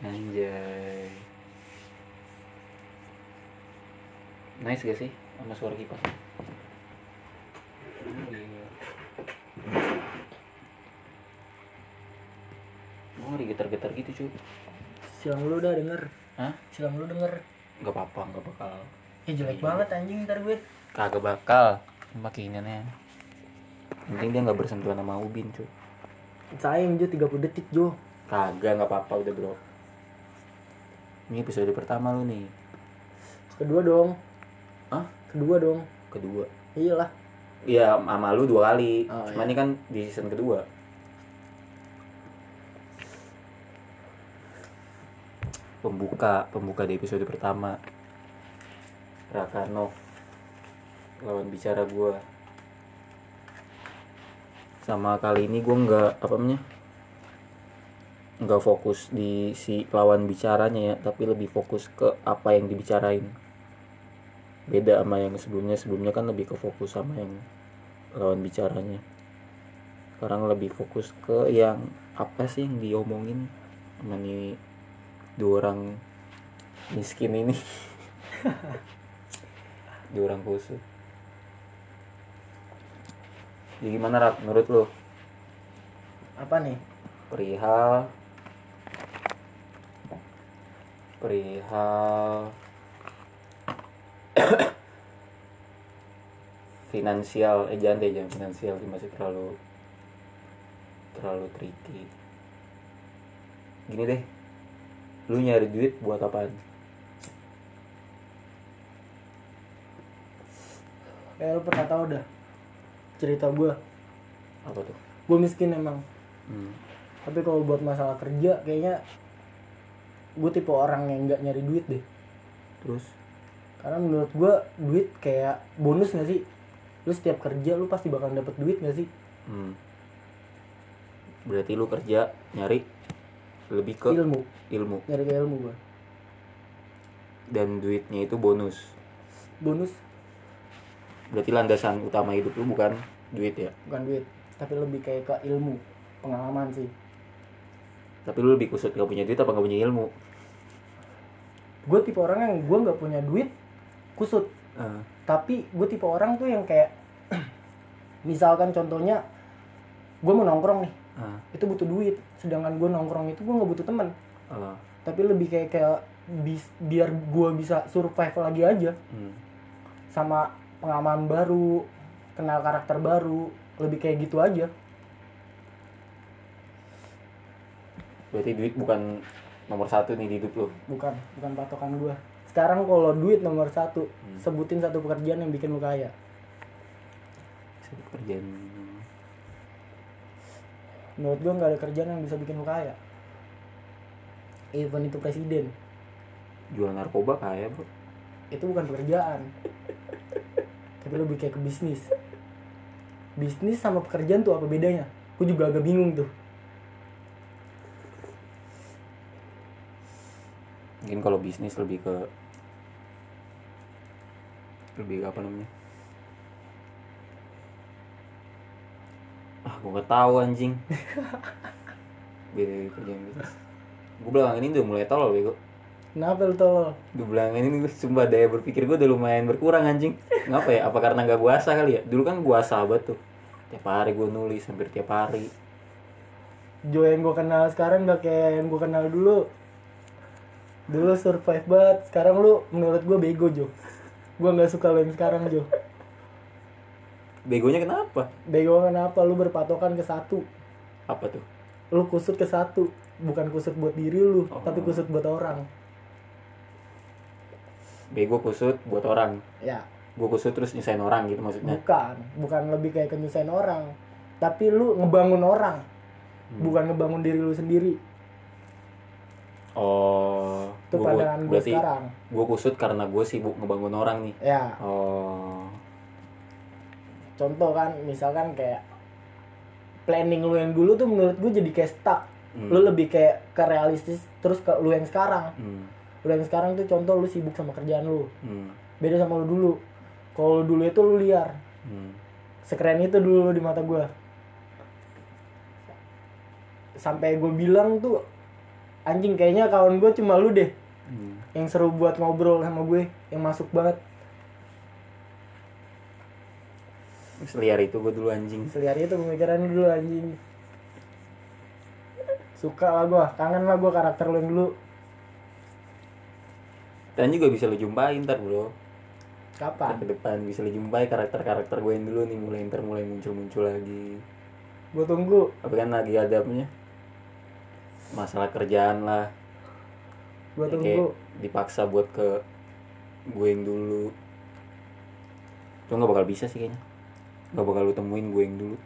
Anjay. Nice gak sih sama suara kipas? Gue ngeri getar-getar gitu cuy. silang lu udah denger Hah? silang lu denger Gak apa-apa, gak bakal. eh jelek banget anjing ntar gue Kagak bakal. Pakai iniannya. Penting dia gak bersentuhan sama Ubin cuy. sayang Jo 30 detik Jo Kagak, gak apa-apa udah bro. Ini episode pertama lu nih. kedua dong Hah? kedua dong Kedua. iyalah Iya, sama lu dua kali. Oh, Cuma iya. ini kan di season kedua. Pembuka, pembuka di episode pertama. Rakanov lawan bicara gua. Sama kali ini gua nggak apa namanya? Nggak fokus di si lawan bicaranya ya, tapi lebih fokus ke apa yang dibicarain. Beda sama yang sebelumnya, sebelumnya kan lebih ke fokus sama yang lawan bicaranya. Sekarang lebih fokus ke yang apa sih yang diomongin sama nih dua orang miskin ini. Dua orang kusut jadi gimana Rak menurut lo apa nih? Perihal perihal finansial eh jangan deh jangan finansial sih masih terlalu terlalu tricky. Gini deh lu nyari duit buat apaan? Kayak lu pernah tahu dah cerita gue apa tuh? Gue miskin emang. Hmm. tapi kalau buat masalah kerja kayaknya gue tipe orang yang nggak nyari duit deh. Terus? Karena menurut gue duit kayak bonus gak sih? Lu setiap kerja lu pasti bakal dapet duit gak sih? Hmm. berarti lu kerja nyari lebih ke ilmu. Ilmu. Nyari ke ilmu gue dan duitnya itu bonus. Bonus. Berarti landasan utama hidup lu bukan duit ya? Bukan duit tapi lebih kayak ke ilmu pengalaman sih. Tapi lu lebih kusut gak punya duit apa gak punya ilmu gue tipe orang yang gue nggak punya duit kusut. Eh, tapi gue tipe orang tuh yang kayak misalkan contohnya gue mau nongkrong nih. Eh, itu butuh duit. Sedangkan gue nongkrong itu gue nggak butuh teman eh, tapi lebih kayak kayak bis- biar gue bisa survive lagi aja. Hmm. sama pengalaman baru kenal karakter baru lebih kayak gitu aja. Berarti duit bukan nomor satu nih di hidup lu? Bukan bukan patokan gue sekarang kalau duit nomor satu Hmm. sebutin satu pekerjaan yang bikin lu kaya. Satu kerjaan menurut gue nggak ada kerjaan yang bisa bikin lu kaya. Even itu presiden. Jual narkoba kaya bro itu bukan pekerjaan. Tapi lebih kayak ke bisnis. Bisnis sama pekerjaan tuh apa bedanya? Gue juga agak bingung tuh mungkin kalau bisnis lebih ke lebih ke apa namanya? Ah gue gak tahu anjing. Beda kerjaan bisnis gue belakangan ini udah mulai tolol bego. Kenapa lu tolol? Di belakangan ini gue sumpah daya berpikir gue udah lumayan berkurang anjing. Ngapa ya? Apa karena gak puasa kali ya? Dulu kan puasa banget tuh. Tiap hari gue nulis, hampir tiap hari. Jo yang gue kenal sekarang gak kayak yang gue kenal dulu dulu survive banget. Sekarang lu menurut gue bego Jo. Gue nggak suka lo yang sekarang Jo. Begonya kenapa? bego kenapa? Lu berpatokan ke satu. Apa tuh? lu kusut ke satu. Bukan kusut buat diri lu Oh. tapi kusut buat orang. Bego kusut buat orang. Ya. Gue kusut terus nyusahin orang gitu maksudnya? Bukan. Bukan lebih kayak kenyusahin orang. Tapi lu ngebangun orang. Bukan ngebangun diri lu sendiri. Oh itu gua- pandangan gue sekarang. gue kusut karena gue sibuk ngebangun orang nih. Ya. Oh. Contoh kan misalkan kayak planning lu yang dulu tuh menurut gue jadi kayak stuck. Hmm. lu lebih kayak ke realistis terus ke lu yang sekarang. Hmm. lu yang sekarang tuh contoh lu sibuk sama kerjaan lu. Hmm. beda sama lu dulu. Kalau lu dulu itu lu liar. Hmm. sekeren itu dulu lu di mata gue sampai gue bilang tuh anjing kayaknya kawan gue cuma lu deh Hmm. yang seru buat ngobrol sama gue yang masuk banget Seliar itu gue dulu anjing. seliar itu pemikiran dulu anjing suka lah gue kangen lah gue karakter lu yang dulu Dan juga bisa lo jumpain ntar bro. kapan Ke depan bisa lo jumpai karakter-karakter gue yang dulu nih mulai ntar mulai muncul-muncul lagi. gue tunggu Tapi kan lagi ada apanya? Masalah kerjaan lah. Gue Ya, dipaksa buat ke gue yang dulu. Itu nggak bakal bisa sih kayaknya. Gak bakal lu temuin gue yang dulu.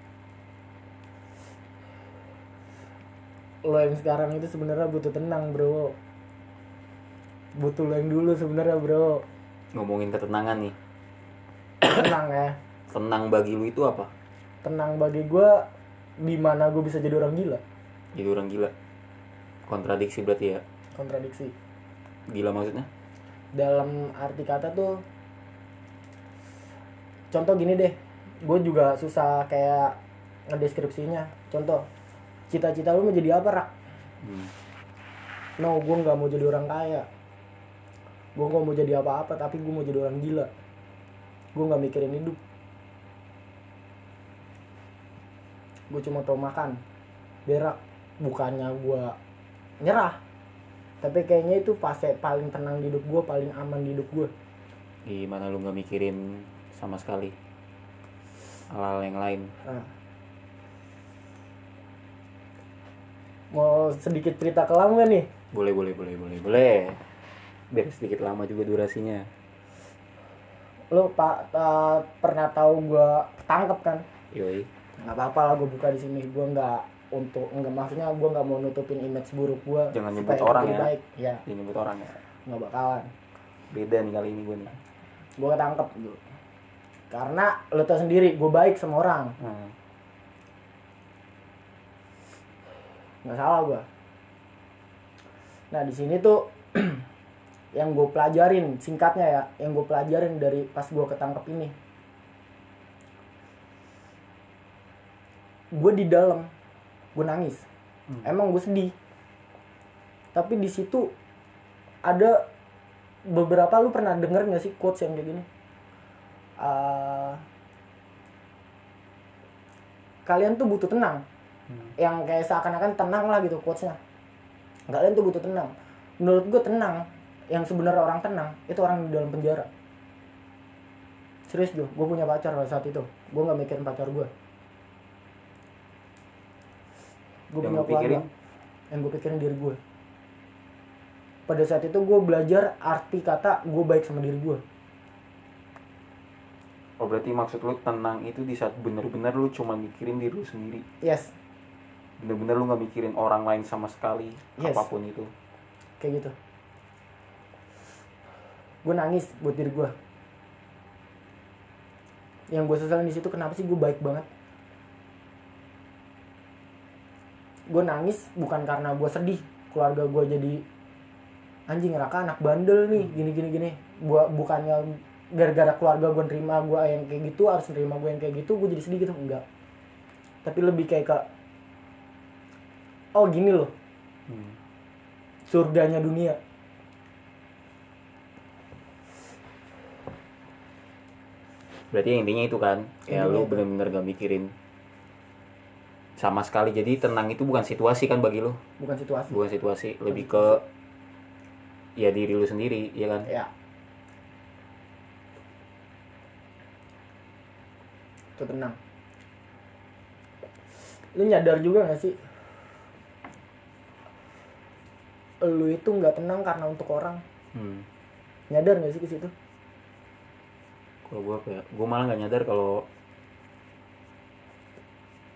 lo yang sekarang itu sebenarnya butuh tenang bro butuh lo yang dulu sebenarnya bro Ngomongin ketenangan nih. tenang ya Tenang bagi lu itu apa? tenang bagi gue di mana gue bisa jadi orang gila Jadi orang gila. Kontradiksi berarti ya. kontradiksi Gila maksudnya? dalam arti kata tuh contoh gini deh gue juga susah kayak ngedeskripsinya. Contoh cita-cita lu mau jadi apa rak Hmm. no gue nggak mau jadi orang kaya. Gue nggak mau jadi apa-apa tapi gue mau jadi orang gila. Gue nggak mikirin hidup. Gue cuma tau makan. Berak. Bukannya gue nyerah tapi kayaknya itu fase paling tenang di hidup gue paling aman di hidup gue Gimana lu nggak mikirin sama sekali hal-hal yang lain? Nah. mau sedikit cerita kelam gak nih Boleh, boleh, boleh, boleh, boleh. Biar sedikit lama juga durasinya. lo pak eh, pernah tahu gue tangkep kan Yoi. nggak apa-apa lah gue buka di sini gue nggak untuk nggak maksudnya gue nggak mau nutupin image buruk gue Jangan nyebut orang ya. baik ya Ini buat orang ya. nggak bakalan Beda nih kali ini gue nih. gue ketangkep dulu karena lo tau sendiri gue baik sama orang Hmm. nggak salah gue nah di sini tuh yang gue pelajarin singkatnya ya yang gue pelajarin dari pas gue ketangkep ini gue di dalam gue nangis. Hmm. emang gue sedih. Tapi di situ ada beberapa lu pernah denger nggak sih quotes yang kayak gini? Eh, kalian tuh butuh tenang. Hmm. yang kayak seakan-akan tenang lah gitu quotesnya. Kalian tuh butuh tenang. Menurut gue tenang. Yang sebenarnya orang tenang itu orang di dalam penjara. Serius Jo gue punya pacar saat itu. Gue nggak mikirin pacar gue gue Yang punya pikirin? keluarga yang gue pikirin diri gue pada saat itu gue belajar arti kata gue baik sama diri gue Oh berarti maksud lu tenang itu di saat bener-bener lu cuma mikirin diri lu sendiri. yes Bener-bener lu nggak mikirin orang lain sama sekali. Yes. Apa pun itu. kayak gitu gue nangis buat diri gue yang gue sesalin di situ kenapa sih gue baik banget gue nangis bukan karena gue sedih keluarga gue jadi anjing raka anak bandel nih gini gini gini gue bukannya gara-gara keluarga gue nerima gue yang kayak gitu harus nerima gue yang kayak gitu gue jadi sedih gitu enggak tapi lebih kayak ke oh gini loh Hmm. surganya dunia Berarti intinya itu kan. Ya Intinya lu bener-bener gak mikirin sama sekali. Jadi tenang itu bukan situasi kan bagi lu. bukan situasi Bukan situasi. Lebih ke ya diri lu sendiri, ya kan? ya itu tenang lu nyadar juga gak sih lu itu nggak tenang karena untuk orang Hmm. nyadar gak sih ke situ Kalau gue kayak, gue malah nggak nyadar kalau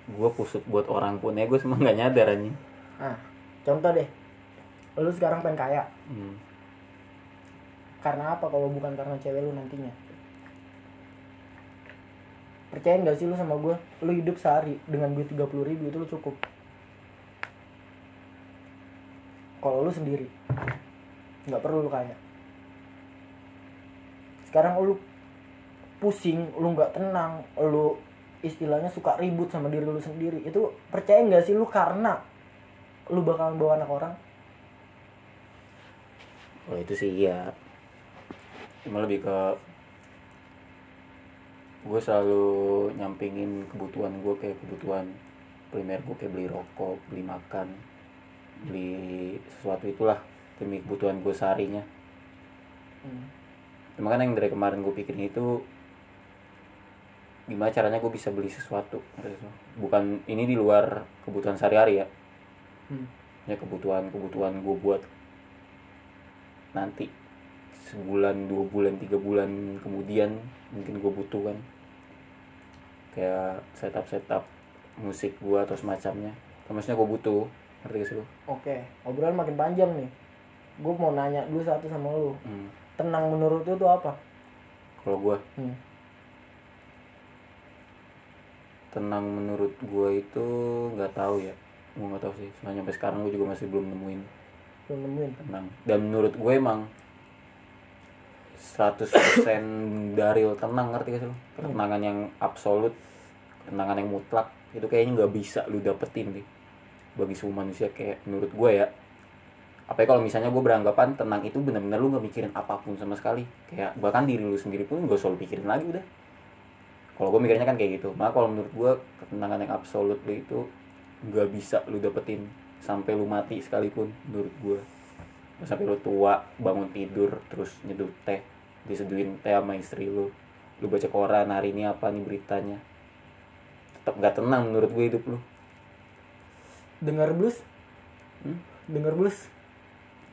gue kusut buat orang pun ya gue semua nggak nyadar anjing. nah contoh deh. Lu sekarang pengen kaya? Hmm. karena apa? Kalau bukan karena cewek lu nantinya. Percaya nggak sih lu sama gue lu hidup sehari dengan duit 30 ribu itu lu cukup. Kalau lu sendiri nggak perlu lu kaya. Sekarang lu pusing lu nggak tenang lu istilahnya suka ribut sama diri lu sendiri. Itu percaya nggak sih lu karena lu bakalan bawa anak orang? Kalau itu sih iya. Cuma lebih ke gue selalu nyampingin kebutuhan gue kayak kebutuhan primer gue kayak beli rokok beli makan beli sesuatu itulah demi kebutuhan gue seharinya. Hmm. cuma kan yang dari kemarin gue pikirin itu gimana caranya gue bisa beli sesuatu bukan ini di luar kebutuhan sehari-hari ya Hmm. ya kebutuhan kebutuhan gue buat nanti sebulan dua bulan tiga bulan kemudian mungkin gue butuh kan kayak setup setup musik gue atau semacamnya maksudnya gue butuh ngerti gak sih lu Oke, obrolan makin panjang nih. Gue mau nanya dulu satu sama lu. hmm. Tenang menurut lu tuh apa? kalau gue Hmm. Tenang menurut gue itu nggak tahu ya. Gue nggak tahu sih. Soalnya sampai sekarang gue juga masih belum nemuin. Belum nemuin. tenang. Dan menurut gue emang 100% daril tenang ngerti gak sih lu? Ketenangan yang absolut ketenangan yang mutlak itu kayaknya nggak bisa lu dapetin deh. Bagi semua manusia kayak menurut gue ya. Apa kalau misalnya gue beranggapan tenang itu benar-benar lu nggak mikirin apa pun sama sekali. Kayak bahkan diri lu sendiri pun gak usah lu pikirin lagi udah kalau gue mikirnya kan kayak gitu maka kalau menurut gue ketenangan yang absolut lu itu nggak bisa lu dapetin sampai lu mati sekalipun menurut gue sampai lu tua bangun tidur terus nyeduh teh diseduhin teh sama istri lu lu baca koran hari ini apa nih beritanya tetap nggak tenang menurut gue hidup lu Dengar blues? Hmm? Dengar blues?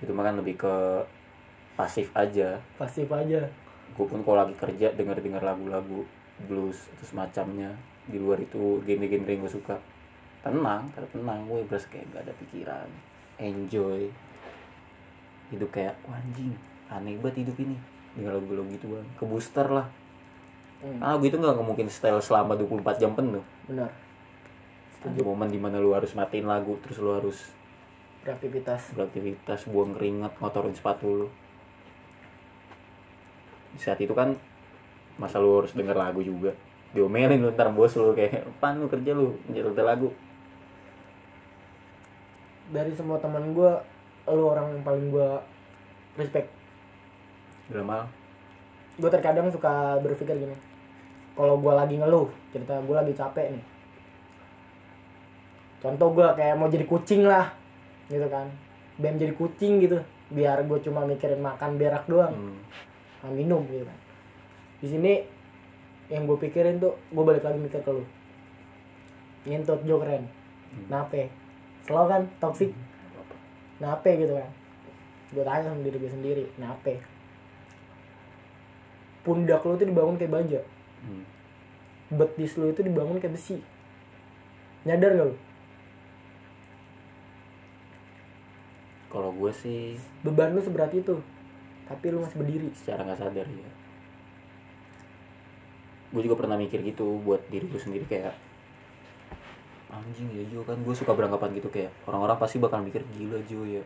itu mah kan lebih ke pasif aja Pasif aja. gue pun kalau lagi kerja denger denger lagu-lagu blues atau semacamnya di luar itu genre-genre yang gue suka. Tenang tetap tenang gue berasa kayak gak ada pikiran enjoy. Hidup kayak "Wah, anjing aneh banget hidup ini. Dengan lagu-lagu gitu bang. Ke booster lah. Hmm. karena gitu nggak mungkin style selama 24 jam penuh. Benar. ada momen di mana lu harus matiin lagu terus lu harus Beraktivitas. beraktivitas buang keringat ngotorin sepatu lu. Di saat itu kan masa lu harus denger lagu juga diomelin lu ntar bos lu kayak pan lu kerja lu nyetel lagu Dari semua teman gue, lu orang yang paling gue respect. dalam hal Gue terkadang suka berpikir gini. Kalau gue lagi ngeluh, cerita gue lagi capek nih. Contoh gue kayak mau jadi kucing lah, gitu kan. Ben jadi kucing gitu, biar gue cuma mikirin makan berak doang. hmm. minum gitu kan di sini yang gue pikirin tuh gue balik lagi mikir ke lu. Ngintut jo keren nape. Slow kan? Toxic. Nape gitu kan. Gue tanya sama diri gue sendiri nape. Pundak lu tuh dibangun kayak baja Hmm. betis lu itu dibangun kayak besi. Nyadar gak lu? Kalau gue sih beban lu seberat itu. Tapi lu masih berdiri. secara nggak sadar ya gue juga pernah mikir gitu buat diri gue sendiri kayak anjing ya Jo kan. Gue suka beranggapan gitu kayak orang-orang pasti bakal mikir gila Jo ya.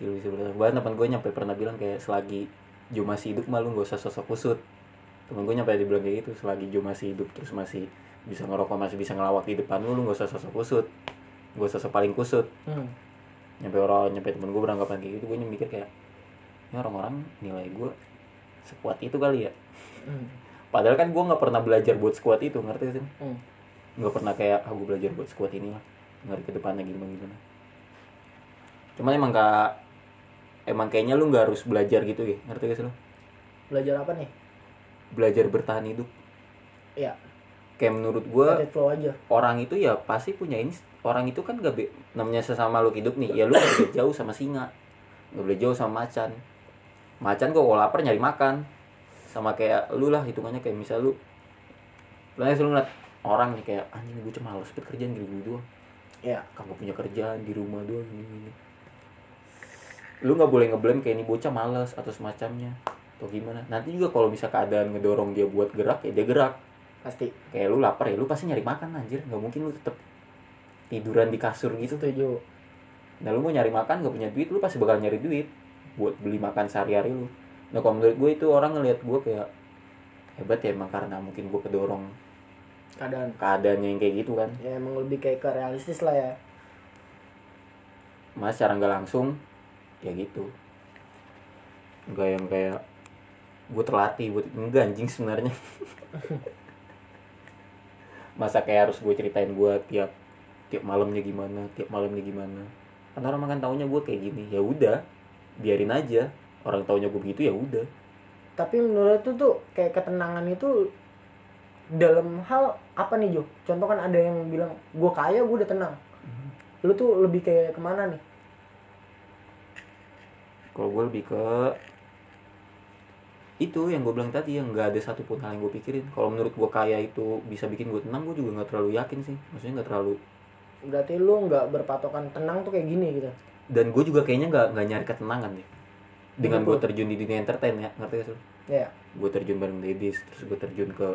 Gila bisa beranggapan bahkan teman gue nyampe pernah bilang kayak selagi Jo masih hidup malu gak usah sosok kusut. Temen gue nyampe dibilang kayak gitu selagi Jo masih hidup terus masih bisa ngerokok masih bisa ngelawak di depan lu lu gak usah sosok kusut. Gak usah sosok paling kusut. Hmm. nyampe orang nyampe temen gue beranggapan kayak gitu gue mikir kayak ini orang-orang nilai gue sekuat itu kali ya. Hmm. Padahal kan gue nggak pernah belajar buat sekuat itu ngerti sih? Hmm. nggak pernah kayak aku belajar buat sekuat ini lah ngari ke depannya gimana gimana cuman emang gak emang kayaknya lu nggak harus belajar gitu ya ngerti gak sih lu? Belajar apa nih? Belajar bertahan hidup. Ya kayak menurut gue orang itu ya pasti punya ini orang itu kan gak be- namanya sesama lu hidup nih ya lu gak boleh jauh sama singa gak boleh jauh sama macan. Macan kok kalau lapar nyari makan sama kayak lu lah hitungannya kayak misal lu lu aja selalu ngeliat orang nih kayak anjing gue cuma males banget kerjaan gini gini doang. Ya kagak punya kerjaan di rumah doang gini gini lu nggak boleh ngeblame kayak ini bocah males atau semacamnya atau gimana. Nanti juga kalau bisa keadaan ngedorong dia buat gerak ya dia gerak. Pasti. Kayak lu lapar ya lu pasti nyari makan anjir. Nggak mungkin lu tetep tiduran di kasur gitu. Setuju. Nah lu mau nyari makan gak punya duit lu pasti bakal nyari duit buat beli makan sehari-hari lu nah kalau menurut gue itu orang ngelihat gue kayak hebat ya emang karena mungkin gue kedorong keadaan. keadaannya yang kayak gitu kan. Ya emang lebih kayak ke realistis lah ya. Mas secara nggak langsung ya gitu. Nggak yang kayak gue terlatih buat enggak anjing sebenarnya. Masa kayak harus gue ceritain gue tiap tiap malamnya gimana tiap malamnya gimana. Kan orang makan taunya gue kayak gini. Ya udah biarin aja orang taunya gue begitu ya udah tapi menurut tuh tuh kayak ketenangan itu dalam hal apa nih Jo? Contoh kan ada yang bilang gue kaya gue udah tenang. Lu tuh lebih kayak ke mana nih? kalau gue lebih ke itu yang gue bilang tadi yang nggak ada satupun hal yang gue pikirin kalau menurut gue kaya itu bisa bikin gue tenang gue juga nggak terlalu yakin sih maksudnya nggak terlalu Berarti lu nggak berpatokan tenang tuh kayak gini gitu. dan gue juga kayaknya nggak nggak nyari ketenangan deh dengan gue terjun di dunia entertain ya ngerti gak sih Ya. gue terjun bareng Dedis terus gue terjun ke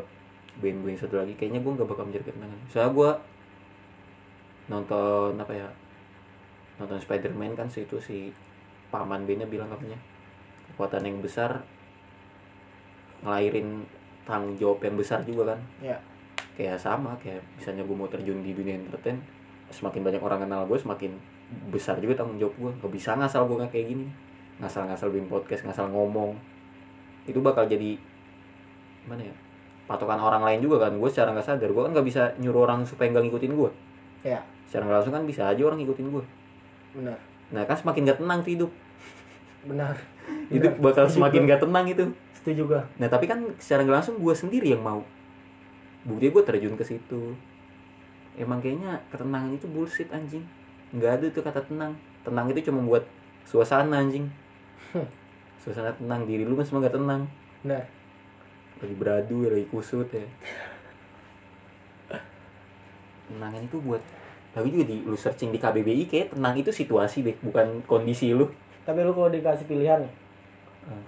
band gue yang satu lagi. Kayaknya gue nggak bakal mencari ketenangan soalnya gue nonton apa ya nonton Spider-Man kan situ si paman bandnya bilang katanya kekuatan yang besar ngelahirin tanggung jawab yang besar juga kan. Ya. kayak sama kayak misalnya gue mau terjun di dunia entertain semakin banyak orang kenal gue semakin besar juga tanggung jawab gue gak bisa ngasal gue nggak kayak gini ngasal-ngasal bikin podcast ngasal ngomong. Itu bakal jadi mana ya patokan orang lain juga kan. Gue secara nggak sadar gue kan nggak bisa nyuruh orang supaya nggak ngikutin gue Ya. secara nggak langsung kan bisa aja orang ngikutin gue Benar. nah kan semakin gak tenang tuh hidup. Benar. hidup bakal Setuju semakin gua. gak tenang itu. Setuju gua. Nah tapi kan secara nggak langsung gue sendiri yang mau. Buktinya gue terjun ke situ. Emang kayaknya ketenangan itu bullshit anjing. Nggak ada tuh kata tenang. Tenang itu cuma buat suasana anjing Suasana tenang Diri lu mah semua gak tenang Benar. Lagi beradu ya, lagi kusut ya Tenangan itu buat Tapi juga di, lu searching di KBBI kayak tenang itu situasi deh Bukan kondisi lu Tapi lu kalau dikasih pilihan Hmm.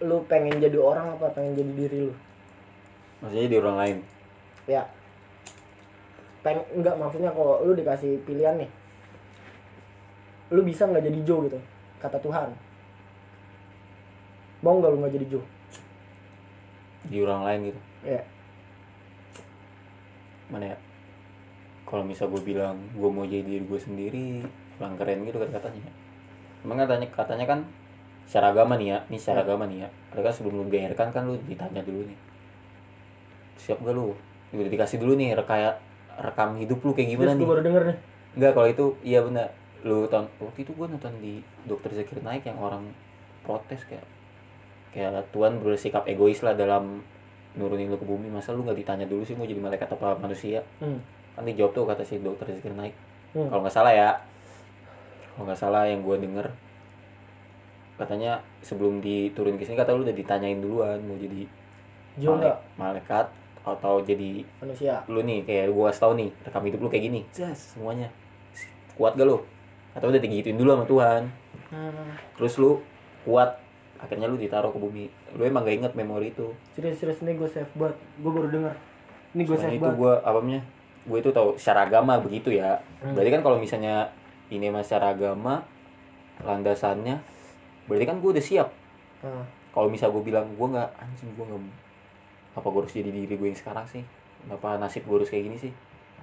lu pengen jadi orang apa pengen jadi diri lu? Maksudnya di orang lain Ya. Peng enggak maksudnya kalau lu dikasih pilihan nih. Lu bisa nggak jadi Joe gitu, kata Tuhan. Mau nggak lu nggak jadi Joe? Di orang lain gitu. Ya. mana ya? Kalau misal gue bilang gue mau jadi diri gue sendiri kurang keren gitu kan katanya. Emang katanya katanya kan secara agama nih ya ini secara agama nih ya. Mereka sebelum lu dilahirkan kan lu ditanya dulu nih. Siap gak lu? Udah dikasih dulu nih rekaya rekam hidup lu kayak gimana Terus nih? gue baru denger nih. Enggak kalau itu iya benar lu ton waktu itu gue nonton di dokter Zakir Naik yang orang protes kayak kayak Tuhan bersikap egois lah dalam nurunin lu ke bumi. Masa lu nggak ditanya dulu sih mau jadi malaikat apa manusia? Hmm. kan dijawab tuh kata si dokter Zakir Naik. Hmm. kalau nggak salah ya. Kalau nggak salah yang gue denger katanya sebelum diturun ke sini kata lu udah ditanyain duluan mau jadi nggak? malaikat atau jadi manusia. lu nih kayak gua kasih tau nih rekam hidup lu kayak gini. Jas semuanya. Kuat gak lu atau udah digituin dulu sama Tuhan Hmm. terus lu kuat akhirnya lu ditaruh ke bumi lu emang gak inget memori itu Serius-serius nih gue save banget. Gue baru denger. Ini gue save itu gua apa namanya gue itu tahu secara agama begitu ya Hmm. berarti kan kalau misalnya ini mas secara agama landasannya berarti kan gue udah siap Hmm. kalau misal gue bilang gue nggak anjing gue nggak apa gue harus jadi diri gue yang sekarang sih apa nasib gue harus kayak gini sih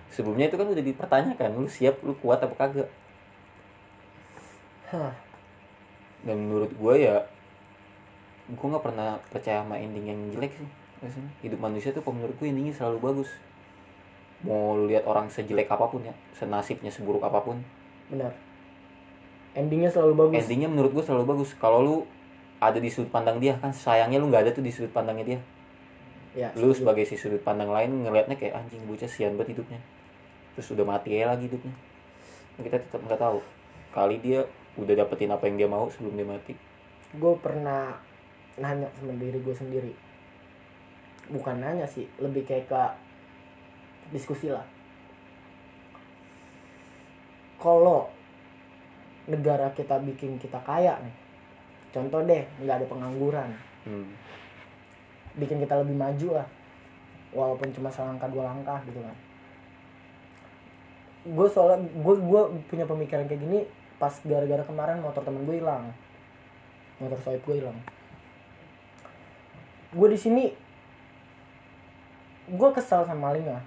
sebelumnya itu kan udah dipertanyakan lu siap lu kuat apa kagak Hah. dan menurut gue ya gue nggak pernah percaya sama ending yang jelek sih hidup manusia tuh menurut gue endingnya selalu bagus mau lu lihat orang sejelek apa pun ya senasibnya seburuk apa pun Benar. Endingnya selalu bagus. endingnya menurut gue selalu bagus kalau lu ada di sudut pandang dia kan sayangnya lu nggak ada tuh di sudut pandangnya dia Ya. lu setuju. sebagai si sudut pandang lain ngelihatnya kayak anjing bocah sian banget hidupnya terus udah mati aja lagi hidupnya kita tetap nggak tahu kali dia udah dapetin apa yang dia mau sebelum dia mati? Gue pernah nanya sama diri gue sendiri. Bukan nanya sih lebih kayak ke diskusi lah. Kalau negara kita bikin kita kaya nih contoh deh nggak ada pengangguran. Hmm. bikin kita lebih maju lah walaupun cuma selangkah dua langkah gitu kan. Gue soalnya gue gue punya pemikiran kayak gini pas gara-gara kemarin motor temen gue hilang. Motor soib gue hilang. Gue di sini gue kesal sama malingnya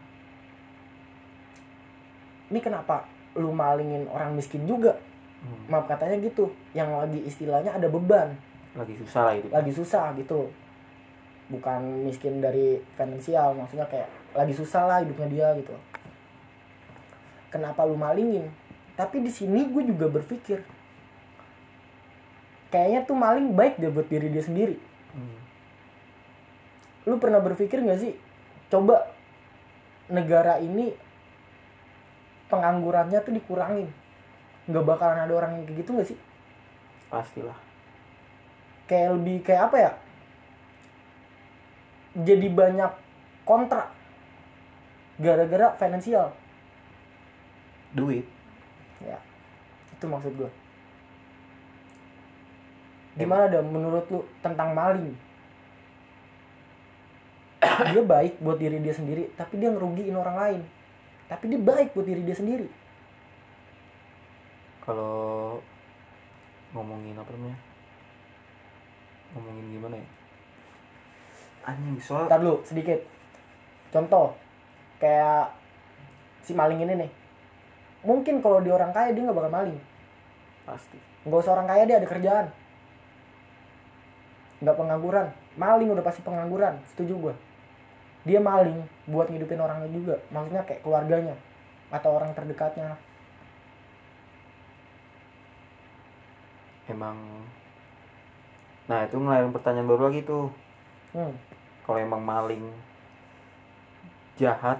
ini kenapa lu malingin orang miskin juga? Hmm. maaf katanya gitu. Yang lagi istilahnya ada beban. Lagi susah lah itu lagi susah gitu. Bukan miskin dari finansial maksudnya kayak lagi susah lah hidupnya dia gitu. Kenapa lu malingin tapi di sini gue juga berpikir kayaknya tuh maling baik deh buat diri dia sendiri. Hmm. lu pernah berpikir nggak sih coba negara ini penganggurannya tuh dikurangin? Nggak bakalan ada orang yang kayak gitu nggak sih? Pastilah. Kayak lebih kayak apa ya? Jadi banyak kontrak gara-gara finansial. Duit ya. Itu maksud gue gimana dah menurut lu tentang maling? Dia baik buat diri dia sendiri tapi dia ngerugiin orang lain. Tapi dia baik buat diri dia sendiri. Kalau ngomongin apa namanya? Ngomongin gimana ya? Anjing soal Ntar sedikit. Contoh kayak si maling ini nih mungkin kalau di orang kaya dia nggak bakal maling. Pasti. Nggak usah orang kaya dia ada kerjaan. Nggak pengangguran. Maling udah pasti pengangguran setuju gue dia maling buat ngidupin orangnya juga maksudnya kayak keluarganya atau orang terdekatnya. Emang nah itu ngelain pertanyaan baru lagi tuh. Hmm. kalau emang maling jahat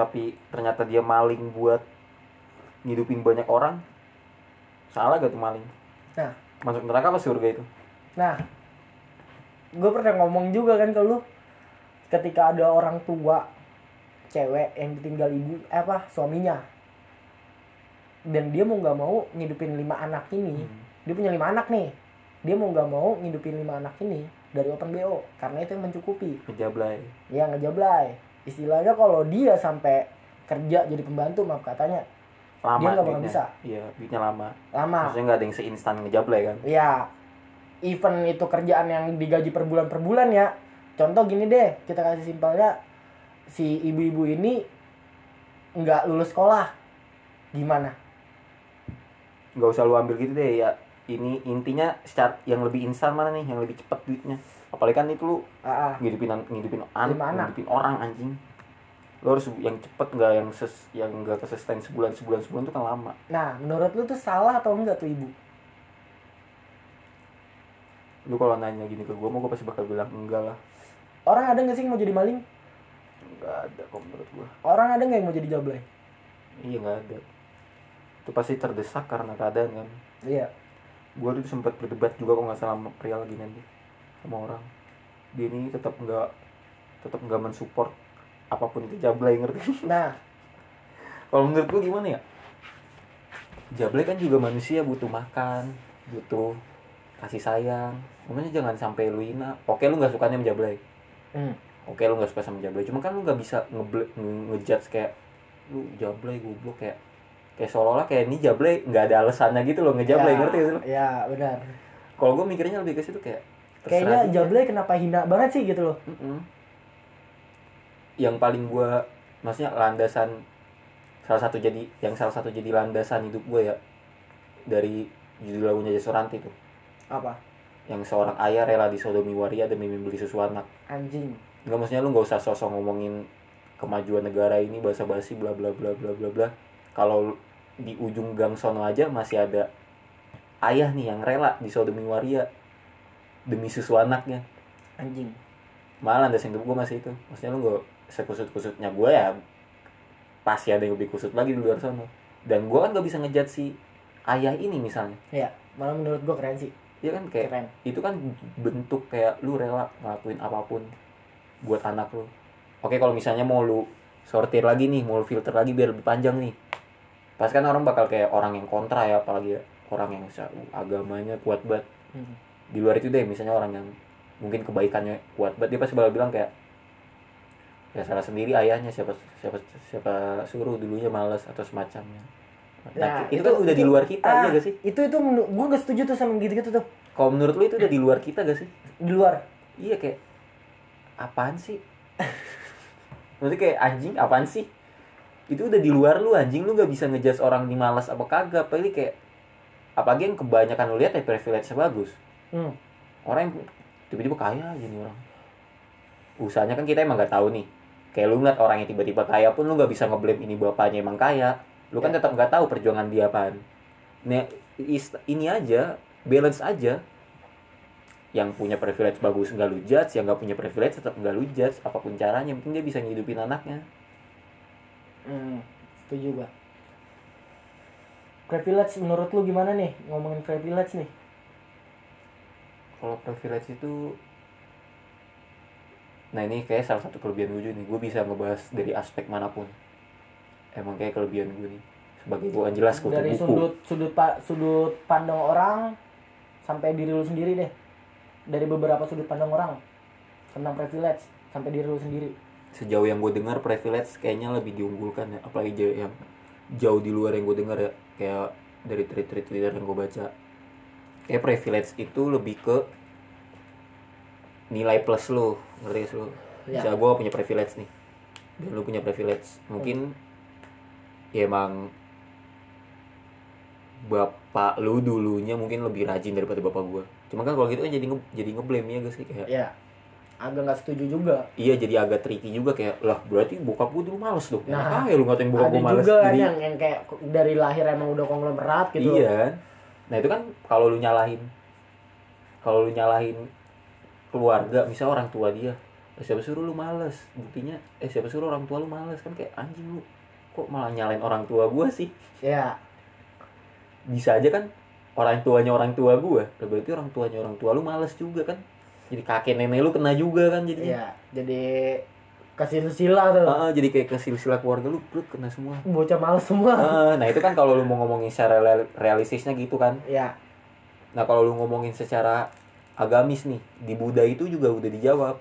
tapi ternyata dia maling buat ngidupin banyak orang. Salah gak tuh maling? Nah. Masuk neraka apa surga itu? Nah. Gue pernah ngomong juga kan ke lu. Ketika ada orang tua cewek yang ditinggal ibu eh apa suaminya. Dan dia mau nggak mau ngidupin lima anak ini. Hmm. dia punya lima anak nih. Dia mau nggak mau ngidupin lima anak ini dari open bo karena itu yang mencukupi. Ngejablay. Ya ngejablay istilahnya kalau dia sampai kerja jadi pembantu maaf katanya lama Dia nggak bakal bisa. iya duitnya lama. Lama. Maksudnya nggak ada yang seinstan ngejablay kan? Ya even itu kerjaan yang digaji per bulan per bulan ya. Contoh gini deh kita kasih simpelnya si ibu-ibu ini nggak lulus sekolah. Gimana? Nggak usah lu ambil gitu deh ya. Ini intinya secara yang lebih instan mana nih? Yang lebih cepat duitnya apalagi kan itu lu ah. ngidupin ngidupin anak ngidupin orang anjing. Lo harus yang cepet nggak yang ses yang nggak kesustain sebulan sebulan sebulan itu kan lama. Nah menurut lu tuh salah atau enggak tuh ibu? Lu kalau nanya gini ke gue mau gue pasti bakal bilang enggak lah. Orang ada nggak sih yang mau jadi maling? Enggak ada kok menurut gue orang ada nggak yang mau jadi jablay iya nggak ada. Itu pasti terdesak karena keadaan kan. Iya. Gue tuh sempat berdebat juga kok nggak salah sama pria lagi nanti sama orang. Dia ini tetap nggak tetap nggak mensupport apa pun itu. Jablay ngerti? Nah. Kalau menurut gue gimana ya? Jablay kan juga manusia butuh makan butuh kasih sayang. Makanya jangan sampai lu hina. Oke lu nggak sukanya sama jablay. Hmm. oke lu nggak suka sama jablay. Cuma kan lu nggak bisa ngeble nge- ngejudge kayak lu jablay goblok kayak kayak seolah-olah kayak ini jablay nggak ada alasannya gitu loh ngejablay ya, ngerti gak sih lu? ya benar. Kalau gue mikirnya lebih ke situ kayak terserah kayaknya jablay kenapa hina banget sih gitu loh. Mm-mm. yang paling gua maksudnya landasan salah satu jadi yang salah satu jadi landasan hidup gue ya dari judul lagunya Jasuranti tuh. Apa? Yang seorang ayah rela disodomi waria demi membeli susu anak. Anjing. Nggak maksudnya lu nggak usah sosok ngomongin kemajuan negara ini basa basi bla bla bla bla bla bla. Kalau di ujung gang sono aja masih ada ayah nih yang rela disodomi waria demi susu anaknya. Anjing. Malah landasan hidup gue masih itu. Maksudnya lu gak sekusut kusutnya gue ya pasti ada yang lebih kusut lagi di luar sana. Dan gue kan gak bisa ngejat si ayah ini misalnya. Ya malah menurut gua keren sih. Ya kan kayak keren. itu kan bentuk kayak lu rela ngelakuin apa pun buat anak lu. Oke kalau misalnya mau lu sortir lagi nih mau lu filter lagi biar lebih panjang nih. Pasti kan orang bakal kayak orang yang kontra ya apalagi ya, orang yang agamanya kuat banget. Hmm. Di luar itu deh misalnya orang yang mungkin kebaikannya kuat banget dia pasti bakal bilang kayak ya salah sendiri ayahnya siapa siapa siapa suruh dulunya malas atau semacamnya. Nah, Nah, itu, kan udah di luar kita ah, ya gak sih? itu itu gua gak setuju tuh sama gitu-gitu tuh. Kalau menurut lu itu udah di luar kita gak sih? Di luar. Iya kayak apaan sih? Maksudnya kayak anjing apaan sih? Itu udah di luar lu anjing. Lu nggak bisa ngejudge orang di malas apa kagak. Apalagi kayak apalagi yang kebanyakan lu lihat ya privilege bagus hmm. orang yang tiba-tiba kaya nih orang usahanya kan kita emang nggak tahu nih kayak lu ngeliat orang yang tiba-tiba kaya pun lu nggak bisa ngeblame ini bapaknya emang kaya lu kan Ya. tetap nggak tahu perjuangan dia apaan nah ini aja balance aja yang punya privilege bagus nggak lu judge yang nggak punya privilege tetap nggak lu judge apa pun caranya penting dia bisa ngidupin anaknya Hmm, setuju gua. Privilege menurut lu gimana nih ngomongin privilege nih? Kalau privilege itu nah ini kayak salah satu kelebihan gue juga nih. Gue bisa ngebahas dari aspek mana pun. Emang kayak kelebihan gue nih. Sebagai gue kan jelas kutu Dari buku. sudut sudut pa- sudut pandang orang sampai diri lu sendiri deh. Dari beberapa sudut pandang orang tentang privilege sampai diri lu sendiri. sejauh yang gue dengar privilege kayaknya lebih diunggulkan ya. Apalagi jauh yang jauh di luar yang gue dengar ya. Kayak dari tweet-tweet Twitter yang gue baca kayak privilege itu lebih ke nilai plus lo ngerti gak sih lo Ya. misalnya gue punya privilege nih dan lu punya privilege mungkin ya emang bapak lu dulunya mungkin lebih rajin daripada bapak gue cuma kan kalau gitu kan jadi nge jadi ngeblame ya guys sih kayak Ya. Agak nggak setuju juga. iya jadi agak tricky juga kayak lah berarti bokap gue dulu males dong Nah, nah, ya lu ngatain bokap gue males juga kan jadi yang yang kayak dari lahir emang udah konglomerat gitu. iya kan nah itu kan kalau lu nyalahin. Kalau lu nyalahin keluarga misal orang tua dia eh, siapa suruh lu males? Buktinya eh siapa suruh orang tua lu males? Kan kayak anjing lu kok malah nyalain orang tua gue sih? Ya. bisa aja kan orang tuanya orang tua gue berarti orang tuanya orang tua lu males juga kan. Jadi kakek nenek lu kena juga kan jadinya. Iya, jadi kasih sila tuh. Ah, jadi kayak ke silsilah keluarga lu lu kena semua. Bocah males semua. Ah, nah itu kan kalau lu mau ngomongin secara real- realistisnya gitu kan. Ya. Nah kalau lu ngomongin secara agamis nih di Buddha itu juga udah dijawab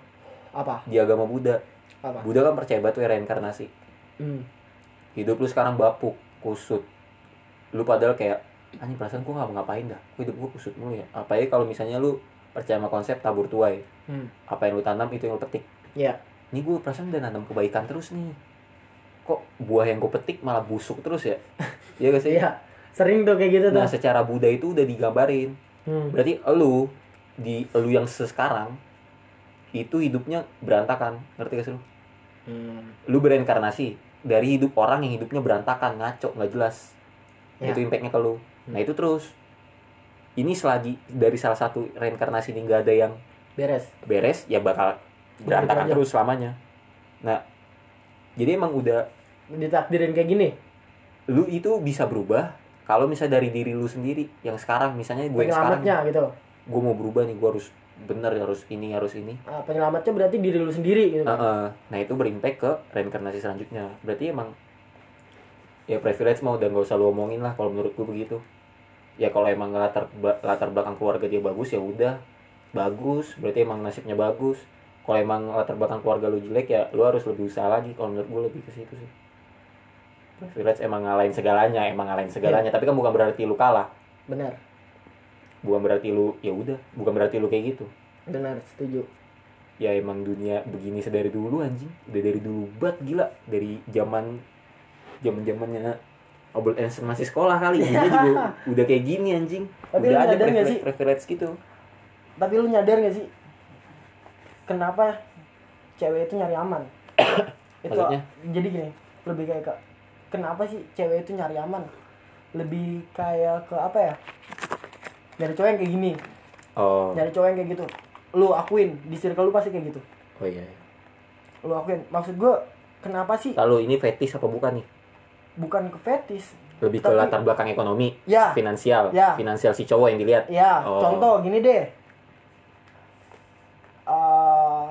Apa? di agama Buddha Apa? Buddha kan percaya batu reinkarnasi Hmm. hidup lu sekarang bapuk kusut lu padahal kayak anjing perasaan gua nggak mau ngapain dah hidup gua kusut mulu ya apalagi kalau misalnya lu percaya sama konsep tabur tuai Hmm. apa yang lu tanam itu yang lu petik Ya. ini gue perasaan udah nanam kebaikan terus nih kok buah yang gue petik malah busuk terus ya Iya gak sih Iya. Sering tuh kayak gitu tuh. nah secara Buddha itu udah digambarin Hmm. berarti elu di elu yang sekarang itu hidupnya berantakan ngerti gak sih lu Hmm. lu bereinkarnasi dari hidup orang yang hidupnya berantakan ngaco nggak jelas Ya. itu impactnya ke lu nah itu terus ini selagi dari salah satu reinkarnasi ini nggak ada yang Beres. beres ya bakal berantakan terus selamanya nah jadi emang udah Ditakdirin kayak gini. lu itu bisa berubah kalau misalnya dari diri lu sendiri yang sekarang misalnya gue yang sekarang gitu. gue mau berubah nih gue harus bener harus ini harus ini. Ah, penyelamatnya berarti diri lu sendiri gitu Nah, kan. eh, nah itu berimpact ke reinkarnasi selanjutnya. Berarti emang ya privilege mau udah nggak usah lu omongin lah kalau menurut gue begitu. Ya kalau emang latar latar belakang keluarga dia bagus ya udah. Bagus berarti emang nasibnya bagus. Kalau emang latar belakang keluarga lu jelek ya lu harus lebih usaha lagi. Kalau menurut gue lebih ke situ sih privilege emang ngalahin segalanya emang ngalahin segalanya tapi kan bukan berarti lu kalah Benar. bukan berarti lu ya udah bukan berarti lu kayak gitu Benar, setuju. ya emang dunia begini sedari dulu anjing udah dari dulu banget gila dari zaman zaman zamannya Obel Einstein masih sekolah kali dia juga udah kayak gini anjing Tapi lu udah ada privilege, sih? privilege gitu Tapi lu nyadar gak sih? Kenapa cewek itu nyari aman? itu Maksudnya? jadi gini, lebih kayak kenapa sih cewek itu nyari aman? Lebih kayak ke apa ya? Nyari cowok yang kayak gini, oh nyari cowok yang kayak gitu. Lu akuin, di circle lu pasti kayak gitu. oh iya Lu akuin. Maksud gua kenapa sih lalu ini fetish apa bukan nih bukan ke fetis? lebih ke Tapi- latar belakang ekonomi Ya, finansial Ya. finansial si cowok yang dilihat ya, Oh. contoh gini deh. Eh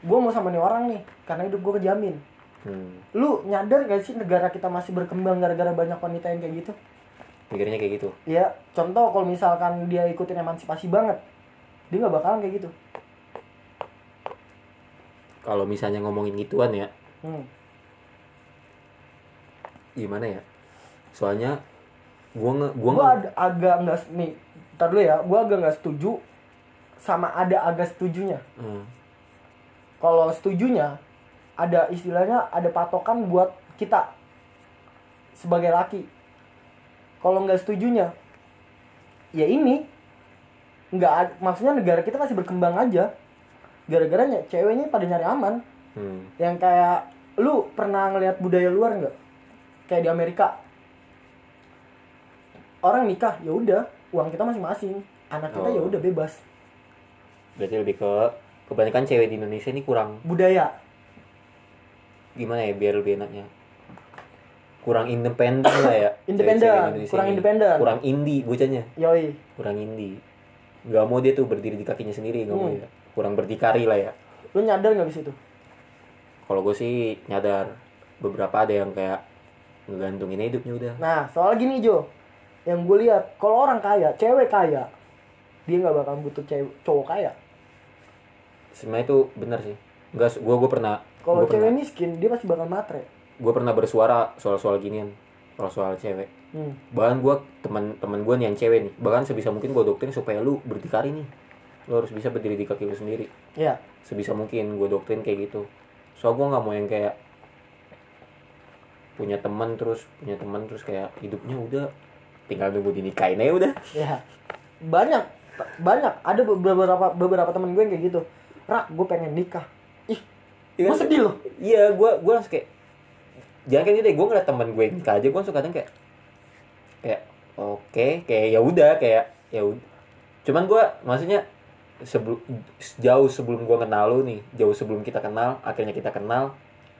gue mau sama nih orang nih, karena hidup gue kejamin. Hmm, Lu nyadar gak sih negara kita masih berkembang gara-gara banyak wanita yang kayak gitu? mikirnya kayak gitu Ya, contoh kalau misalkan dia ikutin emansipasi banget, dia nggak bakalan kayak gitu. kalau misalnya ngomongin gituan ya Hmm. gimana ya soalnya gua nge gua nge- ad- agak nggak nih, ntar dulu ya, gue agak nggak setuju sama ada agak setujunya. Hmm, Kalau setujunya ada istilahnya ada patokan buat kita sebagai laki. Kalau nggak setujunya ya ini nggak maksudnya negara kita masih berkembang aja. Gara-gara ny- ceweknya pada nyari aman. Hmm. yang kayak lu pernah ngelihat budaya luar nggak? Kayak di Amerika. Orang nikah ya udah uang kita masing-masing. Anak kita Oh. ya udah bebas. Berarti lebih ke kebanyakan cewek di Indonesia ini kurang. Budaya gimana ya biar lebih enaknya. Kurang independen lah ya Independen, kurang independen. kurang indie bocahnya yoi. Kurang indie. Nggak mau dia tuh berdiri di kakinya sendiri nggak mau Hmm. ya. Kurang berdikari lah ya. Lu nyadar nggak di situ kalau gue sih nyadar. Beberapa ada yang kayak ngegantungin hidupnya udah. Nah soal gini Jo. Yang gue lihat kalau orang kaya cewek kaya dia nggak bakal butuh cewek cowok kaya. Sebenarnya itu benar sih. Gue gue pernah kalau gue cewek pernah. miskin dia pasti bakal matre. Gue pernah bersuara soal soal ginian soal soal cewek. Hmm. bahkan gue teman-teman gue nih yang cewek nih bahkan sebisa mungkin gue doktrin supaya lu berdikari nih. Lu harus bisa berdiri di kaki lu sendiri. Ya sebisa mungkin gue doktrin kayak gitu. Soal gue nggak mau yang kayak punya teman terus punya teman terus kayak hidupnya udah tinggal nunggu dinikahin aja udah. Ya banyak banyak. Ada beberapa beberapa temen gue yang kayak gitu. Rak gue pengen nikah gue sedih loh iya gue gue langsung kayak jangan kayak gitu deh gue ngeliat teman gue nikah aja gue langsung kadang kayak kayak oke kayak ya udah kayak ya cuman gue maksudnya sebelum jauh sebelum gue kenal lu nih jauh sebelum kita kenal akhirnya kita kenal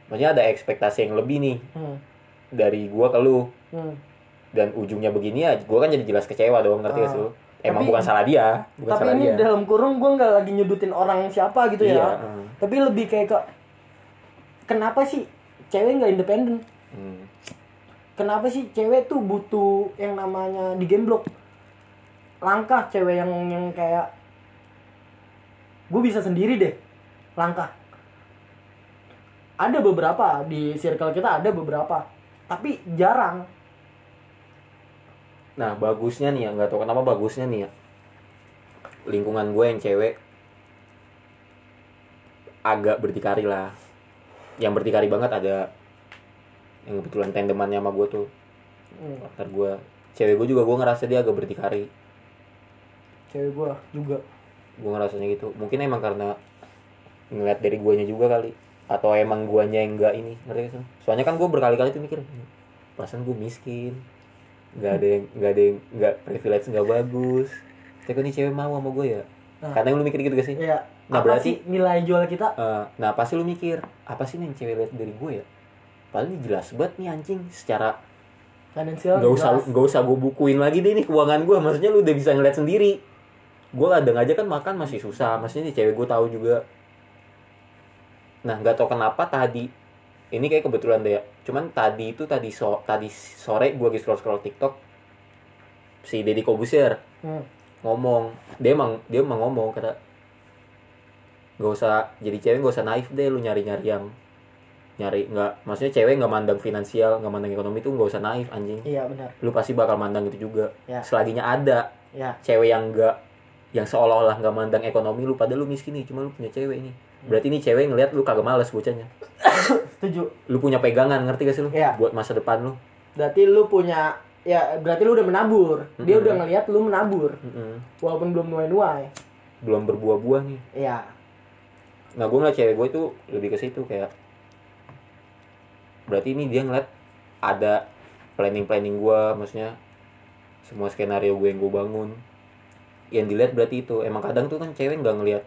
maksudnya ada ekspektasi yang lebih nih hmm. dari gue ke lu Hmm. dan ujungnya begini ya gue kan jadi jelas kecewa dong ngerti gak sih lu? emang Tapi- bukan salah dia bukan tapi salah ini dia dalam kurung gue nggak lagi nyudutin orang siapa gitu Iya, ya hmm. tapi lebih kayak ke kenapa sih cewek nggak independen? Hmm. kenapa sih cewek tuh butuh yang namanya digemblok? Langkah cewek yang yang kayak gue bisa sendiri deh. Langkah. Ada beberapa di circle kita ada beberapa. Tapi jarang. Nah bagusnya nih ya nggak tahu kenapa bagusnya nih ya. Lingkungan gue yang cewek agak berdikari lah. Yang berdikari banget ada yang kebetulan tandemannya sama gue tuh Hmm, partner gue. Cewek gue juga gue ngerasa dia agak berdikari. cewek gue juga Gue ngerasanya gitu. Mungkin emang karena ngeliat dari guanya juga kali. Atau emang guanya yang enggak ini ngerti sih? Soalnya kan gue berkali-kali tuh mikir, perasaan gue miskin, nggak ada yang nggak ada yang nggak privilege nggak bagus. Tapi kok nih cewek mau sama gue ya? Nah. Kadang lu mikir gitu gak sih? ya Nah, apa berarti- sih nilai jual kita? Eh, nah pasti lu mikir apa sih nih yang cewek lihat dari gue ya? Padahal ini jelas banget nih anjing secara finansial nggak usah jelas. nggak usah gue bukuin lagi deh nih keuangan gue maksudnya lu udah bisa ngeliat sendiri. Gue kadang aja kan makan masih susah. Maksudnya nih cewek gue tahu juga. Nah nggak tahu kenapa tadi ini kayak kebetulan deh ya. Cuman tadi itu tadi so tadi sore gue lagi scroll scroll tiktok si Deddy Kobusier Hmm. ngomong. Dia emang dia emang ngomong kata nggak usah jadi cewek nggak usah naif deh lu nyari nyari yang nyari nggak maksudnya cewek nggak mandang finansial nggak mandang ekonomi tuh nggak usah naif anjing. Iya benar. Lu pasti bakal mandang itu juga. Ya. selaginya ada ya. cewek yang enggak yang seolah-olah nggak mandang ekonomi lu padahal lu miskin nih cuma lu punya cewek ini. Berarti ini cewek ngeliat lu kagak males bocahnya. Setuju. Lu punya pegangan ngerti gak sih lu? Iya. buat masa depan lu. Berarti lu punya ya berarti lu udah menabur. Dia Mm-mm. udah ngelihat lu menabur. Mm-mm. walaupun belum nuai-nuai belum berbuah-buah nih. Iya nah gue ngeliat cewek gue itu lebih ke situ kayak berarti ini dia ngeliat ada planning planning gue maksudnya semua skenario gue yang gue bangun. Yang dilihat berarti itu. Emang kadang tuh kan cewek nggak ngeliat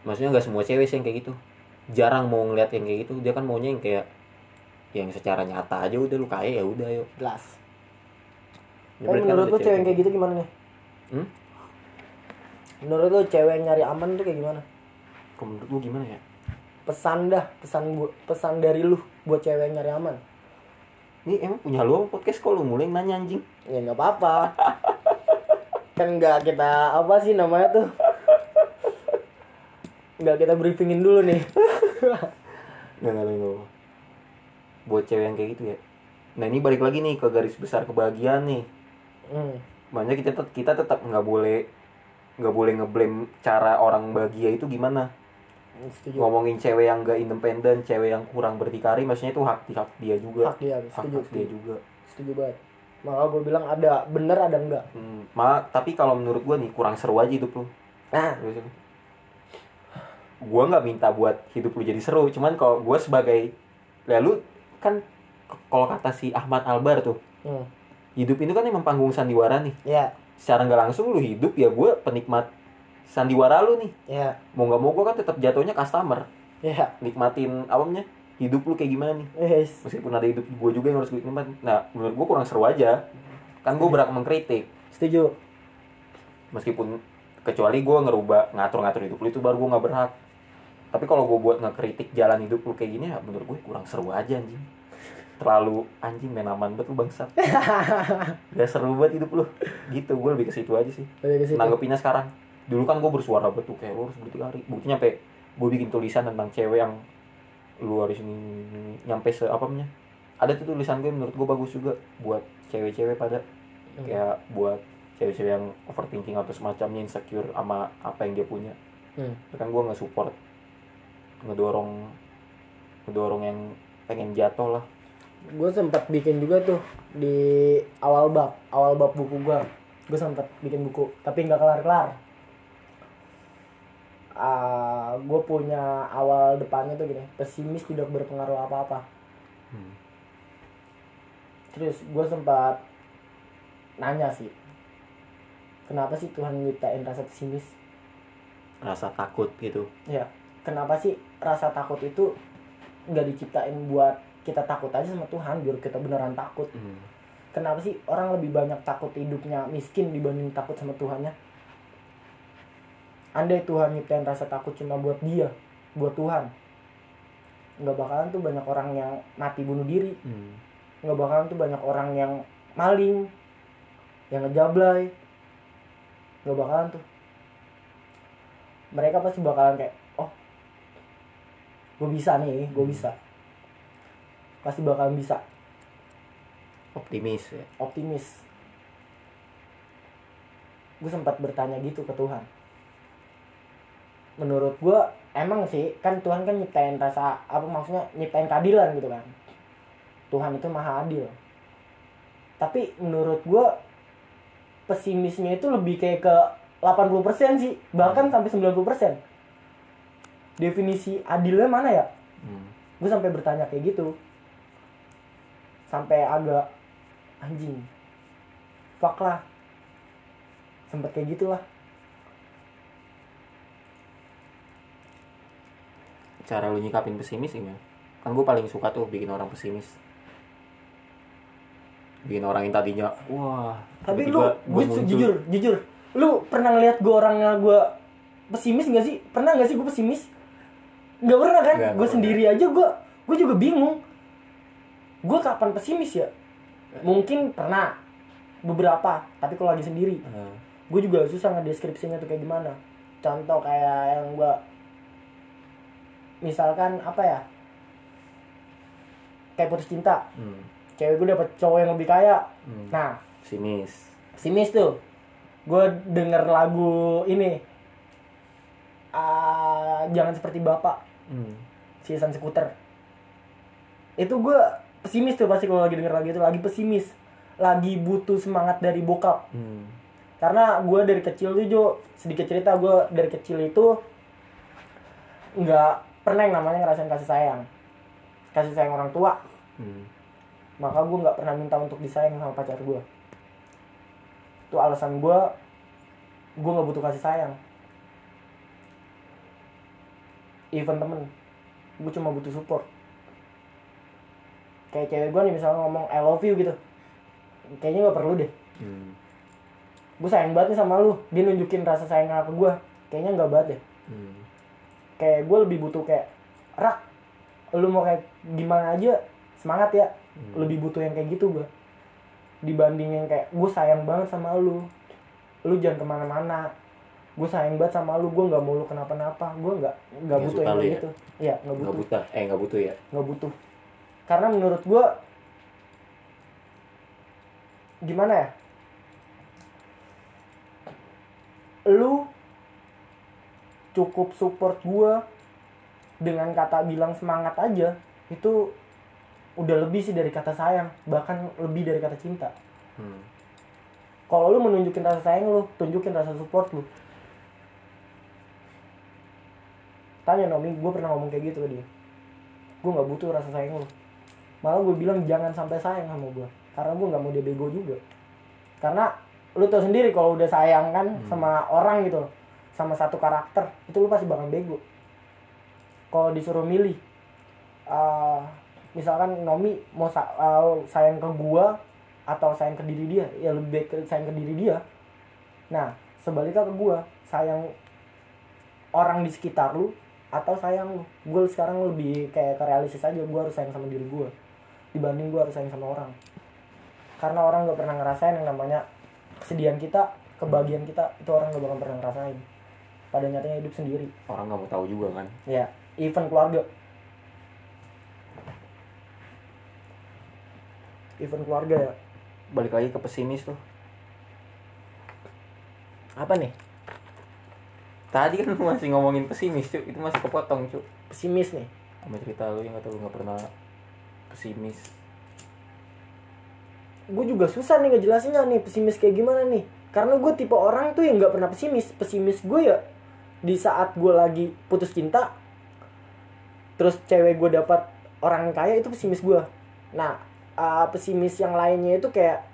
maksudnya nggak semua cewek sih yang kayak gitu. Jarang mau ngeliat yang kayak gitu. Dia kan maunya yang kayak yang secara nyata aja udah lu kaya ya udah yuk. Jelas. Ya, tapi kan menurut lu cewek yang kayak gitu gimana nih? Hmm? menurut lu cewek yang nyari aman tuh kayak gimana Kok menurut lu gimana ya pesan dah pesan bu- pesan dari lu buat cewek yang nyari aman ini emang punya lu podcast kok lu mulai nanya anjing ya nggak apa-apa kan nggak kita apa sih namanya tuh nggak kita briefingin dulu nih Nggak, nggak, nggak. Buat cewek yang kayak gitu ya. Nah ini balik lagi nih ke garis besar kebahagiaan nih. hmm. Makanya kita kita tetap nggak boleh nggak boleh ngeblame cara orang bahagia itu gimana. Setuju. Ngomongin cewek yang gak independen cewek yang kurang berdikari maksudnya itu hak hak dia juga. Hak dia hak, setuju hak dia juga. Setuju banget. Maka gue bilang ada bener ada enggak hmm, ma tapi kalau menurut gue nih kurang seru aja hidup lu. Nah. Gue nggak minta buat hidup lu jadi seru cuman kalau gue sebagai lalu kan k- kalau kata si Ahmad Albar tuh hmm. hidup ini kan emang panggung sandiwara nih. Ya secara nggak langsung lu hidup ya gue penikmat sandiwara lu nih. Ya mau nggak mau gue kan tetap jatuhnya customer. Ya nikmatin apa namanya hidup lu kayak gimana nih? Yes. Meskipun ada hidup gue juga yang harus gue nikmatin. Nah menurut gue kurang seru aja. Kan gue berhak mengkritik. Setuju. Meskipun kecuali gue ngerubah ngatur-ngatur hidup lu itu baru gue nggak berhak. Tapi kalau gue buat ngekritik jalan hidup lu kayak gini ya menurut gue kurang seru aja anjing. Terlalu anjing main aman banget lu bangsat. Gak seru banget hidup lu. Gitu gue lebih ke situ aja sih. Nanggepinnya sekarang dulu kan gue bersuara betul kayak lu harus berdikari buktinya sampai gue bikin tulisan tentang cewek yang lu harus ini, ini, ini, nyampe se apa namanya? Ada tuh tulisan gue menurut gue bagus juga buat cewek-cewek pada. Hmm. kayak buat cewek-cewek yang overthinking atau semacamnya insecure sama apa yang dia punya. Hmm. kan gue nggak support ngedorong ngedorong yang pengen jatuh lah. Gue sempat bikin juga tuh di awal bab awal bab buku gue gue sempat bikin buku tapi nggak kelar kelar gue punya awal depannya tuh gini pesimis tidak berpengaruh apa apa Hmm. terus gue sempat nanya sih kenapa sih Tuhan nyiptain rasa pesimis? Rasa takut gitu. Ya kenapa sih rasa takut itu nggak diciptain buat kita takut aja sama Tuhan biar kita beneran takut? Hmm. kenapa sih orang lebih banyak takut hidupnya miskin dibanding takut sama Tuhannya andai Tuhan nyiptain rasa takut cuma buat dia buat Tuhan. Nggak bakalan tuh banyak orang yang mati bunuh diri. Hmm. nggak bakalan tuh banyak orang yang maling yang ngejablay. Nggak bakalan tuh. Mereka pasti bakalan kayak oh gue bisa nih gue Hmm. bisa. Pasti bakalan bisa. Optimis ya. Optimis. Gue sempat bertanya gitu ke Tuhan menurut gue emang sih kan Tuhan kan nyiptain rasa apa maksudnya nyiptain keadilan gitu kan. Tuhan itu maha adil. Tapi menurut gue pesimisnya itu lebih kayak ke 80% sih. Bahkan sampai 90% definisi adilnya mana ya? Hmm. gue sampai bertanya kayak gitu. Sampai agak anjing fuck lah. Sempet kayak gitulah cara lu nyikapin pesimis gimana? Kan gue paling suka tuh bikin orang pesimis. Bikin orang yang tadinya wah tapi lu gue jujur jujur lu pernah ngeliat gue orangnya gue pesimis gak sih? Pernah gak sih gue pesimis? Nggak pernah kan? Gue sendiri aja gue gue juga bingung. Gue kapan pesimis ya? Mungkin pernah beberapa tapi kalau lagi sendiri. Eh, gue juga susah ngedeskripsinya tuh kayak gimana. Contoh kayak yang gue misalkan apa ya? Kayak putus cinta. Hmm. cewek gue dapet cowok yang lebih kaya. Hmm. nah. Pesimis simis tuh. Gue denger lagu ini. Ah, jangan seperti bapak. Hmm. Sisan Skuter itu gue pesimis tuh pasti kalau lagi denger lagu itu. Lagi pesimis. Lagi butuh semangat dari bokap. Hmm. karena gue dari kecil tuh Jo sedikit cerita gue dari kecil itu nggak pernah yang namanya ngerasain kasih sayang. Kasih sayang orang tua. Hmm. maka gue nggak pernah minta untuk disayang sama pacar gue itu alasan gue gue nggak butuh kasih sayang. Even temen gue cuma butuh support. Kayak cewek gue nih misalnya ngomong I love you gitu. Kayaknya nggak perlu deh. Hmm. gue sayang banget nih sama lu. Dia nunjukin rasa sayang ke gue kayaknya nggak banget deh. Hmm. Kayak gue lebih butuh kayak rak lu mau kayak gimana aja semangat ya. Hmm. lebih butuh yang kayak gitu gue dibanding yang kayak gue sayang banget sama lu. Lu jangan ke mana-mana. Gue sayang banget sama lu. Gue nggak mau lu kenapa-napa. Gue nggak nggak butuh yang kayak ya? gitu. iya nggak nggak butuh. butuh. Eh nggak butuh ya? Nggak butuh. Karena menurut gue gimana ya? Lu cukup support gue dengan kata bilang semangat aja itu udah lebih sih dari kata sayang bahkan lebih dari kata cinta. Hmm. kalau lu menunjukin rasa sayang lu tunjukin rasa support lu. Tanya Nomi gue pernah ngomong kayak gitu ke dia. Gue nggak butuh rasa sayang lu. Malah gue bilang jangan sampai sayang sama gue karena gue nggak mau dia bego juga. Karena lu tau sendiri kalau udah sayang kan sama orang gitu sama satu karakter itu lu pasti bakal bego. Kalau disuruh milih eh, misalkan Nomi mau sa- eh, sayang ke gua atau sayang ke diri dia ya lebih baik sayang ke diri dia. Nah sebaliknya ke gua sayang orang di sekitar lu atau sayang lu. Gue sekarang lebih kayak ke realistis aja gue harus sayang sama diri gue dibanding gue harus sayang sama orang. Karena orang nggak pernah ngerasain yang namanya kesedihan kita kebahagiaan kita itu orang nggak bakal pernah ngerasain pada nyatanya hidup sendiri. Orang nggak mau tahu juga kan. Ya even keluarga. Even keluarga ya. Balik lagi ke pesimis tuh. Apa nih? Tadi kan lu masih ngomongin pesimis cuy itu masih kepotong cuy pesimis nih. Sama cerita lu yang kata lu nggak pernah pesimis. Gue juga susah nih ngejelasinnya nih pesimis kayak gimana nih. Karena gue tipe orang tuh yang nggak pernah pesimis. Pesimis gue ya di saat gue lagi putus cinta terus cewek gue dapat orang kaya itu pesimis gue nah uh, pesimis yang lainnya itu kayak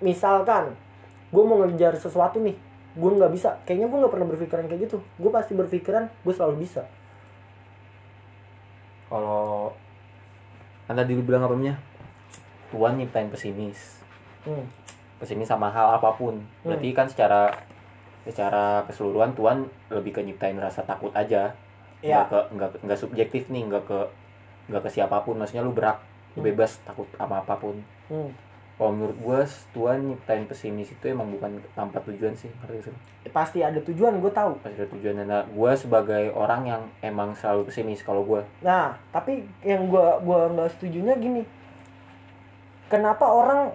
misalkan gue mau ngejar sesuatu nih gue nggak bisa. Kayaknya gue nggak pernah berpikiran kayak gitu. Gue pasti berpikiran gue selalu bisa. Kalau kan tadi lu bilang apa namanya Tuhan nyiptain pesimis. Hmm. pesimis sama hal apa pun. Berarti kan secara secara keseluruhan Tuhan lebih ke nyiptain rasa takut aja Ya. nggak ke nggak nggak subjektif nih nggak ke nggak ke siapa pun maksudnya lu berak lu Hmm. bebas takut sama apa pun Hmm. kalau menurut gue Tuhan nyiptain pesimis itu emang bukan tanpa tujuan sih ngerti sih? pasti ada tujuan gue tahu pasti ada tujuan nah gue sebagai orang yang emang selalu pesimis kalau gue Nah, tapi yang gua gua nggak setujunya gini. Kenapa orang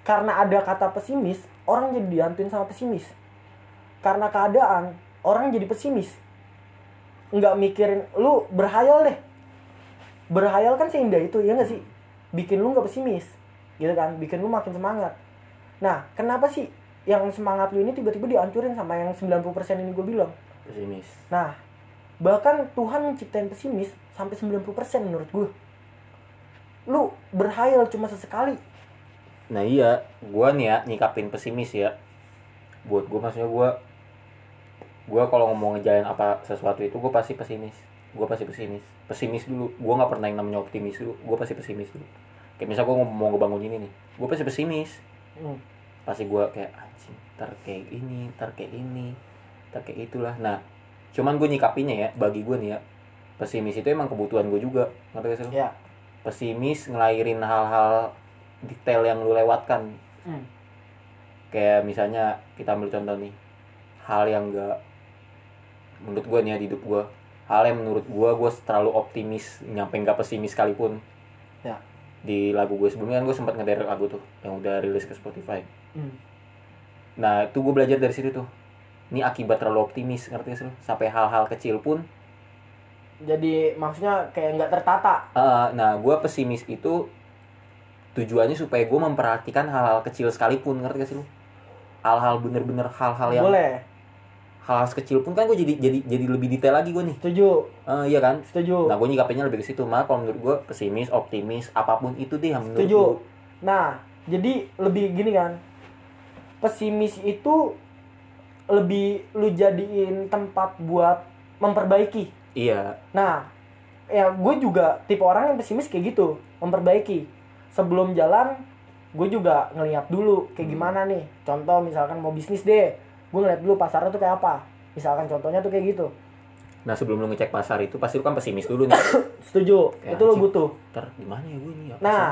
karena ada kata pesimis, orang jadi dihantuin sama pesimis. Karena keadaan, orang jadi pesimis. Nggak mikirin lu berhayal deh. Berhayal kan seindah itu, ya nggak sih? Bikin lu nggak pesimis. Gitu kan? Bikin lu makin semangat. Nah, kenapa sih yang semangat lu ini tiba-tiba dihancurin sama yang 90% ini gue bilang? pesimis Nah, bahkan Tuhan menciptain pesimis sampai 90% menurut gue. Lu berhayal cuma sesekali. nah iya gue nih ya nyikapin pesimis ya buat gue maksudnya gue gue kalau ngomong ngejalanin apa sesuatu itu gue pasti pesimis. Gue pasti pesimis. Pesimis dulu. Gue nggak pernah yang namanya optimis dulu. Gue pasti pesimis dulu. Kayak misal gue mau ngebangun ini nih gue pasti pesimis. Hmm. pasti gue kayak anjing ntar kayak ini ntar kayak ini ntar kayak itulah. Nah cuman gue nyikapinya ya bagi gue nih ya pesimis itu emang kebutuhan gue juga. Ngerti gak sih lu? Ya. pesimis ngelahirin hal-hal detail yang lu lewatkan. Hmm. kayak misalnya kita ambil contoh nih hal yang enggak menurut gue nih ya di hidup gue hal yang menurut gue gue terlalu optimis nyampe nggak pesimis sekalipun Ya. di lagu gue sebelumnya kan gue sempat ngederek lagu tuh yang udah rilis ke Spotify Hmm. nah itu gue belajar dari situ tuh ini akibat terlalu optimis ngerti gak sih lu? sampai hal-hal kecil pun Jadi maksudnya kayak nggak tertata. eh, nah gue pesimis itu tujuannya supaya gue memperhatikan hal-hal kecil sekalipun ngerti gak sih lu hal-hal bener-bener hal-hal yang Boleh. Hal sekecil pun kan gue jadi jadi jadi lebih detail lagi gue nih Setuju. Eh, iya kan Setuju. nah gue nyikapinnya lebih ke situ mah kalau menurut gue pesimis optimis apa pun itu deh yang menurut Setuju. gua. Nah, jadi lebih gini kan. Pesimis itu lebih lu jadiin tempat buat memperbaiki. iya Nah, ya gue juga tipe orang yang pesimis kayak gitu, memperbaiki. Sebelum jalan, gue juga ngeliat dulu kayak Hmm. gimana nih. Contoh misalkan mau bisnis deh, gue ngeliat dulu pasarnya tuh kayak apa. Misalkan contohnya tuh kayak gitu. nah sebelum lu ngecek pasar itu pasti lu kan pesimis dulu nih Setuju, Kayak itu lo butuh. ntar gimana ya gue nih apa Nah.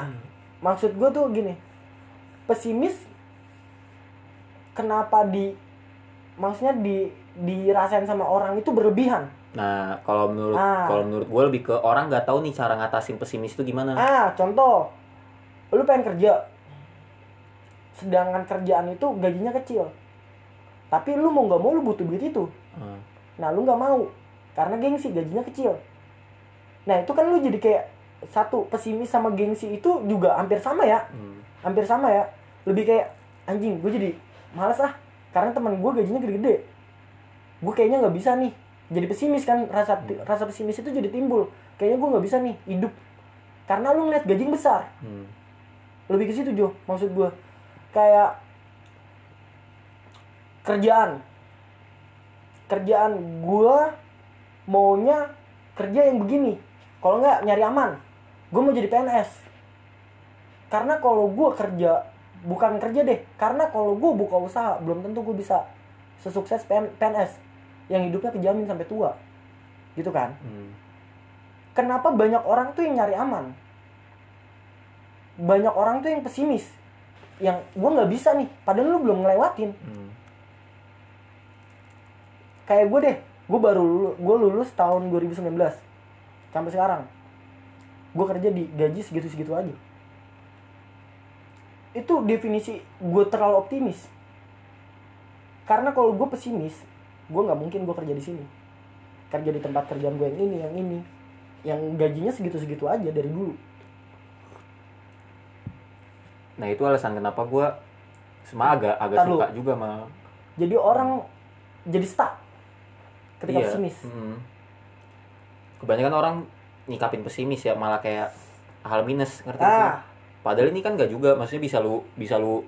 Maksud gue tuh gini, pesimis kenapa di maksudnya di dirasain sama orang itu berlebihan. nah kalau menurut Ah. kalau menurut gue lebih ke orang nggak tahu nih cara ngatasin pesimis itu gimana Ah, contoh, lu pengen kerja, sedangkan kerjaan itu gajinya kecil, tapi lu mau nggak mau lu butuh duit itu. Hmm. Nah, lu nggak mau. karena gengsi gajinya kecil nah itu kan lu jadi kayak satu pesimis sama gengsi itu juga hampir sama ya Hmm. hampir sama ya lebih kayak anjing gue jadi males ah karena teman gue gajinya gede-gede gue kayaknya nggak bisa nih jadi pesimis kan rasa rasa pesimis itu jadi timbul kayaknya gue nggak bisa nih hidup karena lu ngeliat gaji besar Hmm. lebih ke situ Jo maksud gue kayak kerjaan. Kerjaan. Gue maunya kerja yang begini. Kalau nggak nyari aman. Gue mau jadi PNS karena kalau gue kerja bukan kerja deh. Karena kalau gue buka usaha belum tentu gue bisa sesukses PN PNS yang hidupnya kejamin sampai tua. Gitu kan? Hmm. kenapa banyak orang tuh yang nyari aman? Banyak orang tuh yang pesimis. Yang gue nggak bisa nih. Padahal lu belum ngelewatin. Hmm. Kayak gue deh gue baru lulus gue lulus tahun 2019 sampai sekarang. Gue kerja di gaji segitu segitu aja. Itu definisi gue terlalu optimis. Karena kalau gue pesimis gue nggak mungkin gue kerja di sini. Kerja di tempat kerjaan gue yang ini yang ini. Yang gajinya segitu segitu aja dari dulu. Nah itu alasan kenapa gue sama agak agak Ntar lu. suka juga sama jadi orang jadi stuck ketika Iya. pesimis Mm. Kebanyakan orang nyikapin pesimis ya malah kayak hal minus ngerti sih? ah Padahal ini kan gak juga, maksudnya bisa lu bisa lu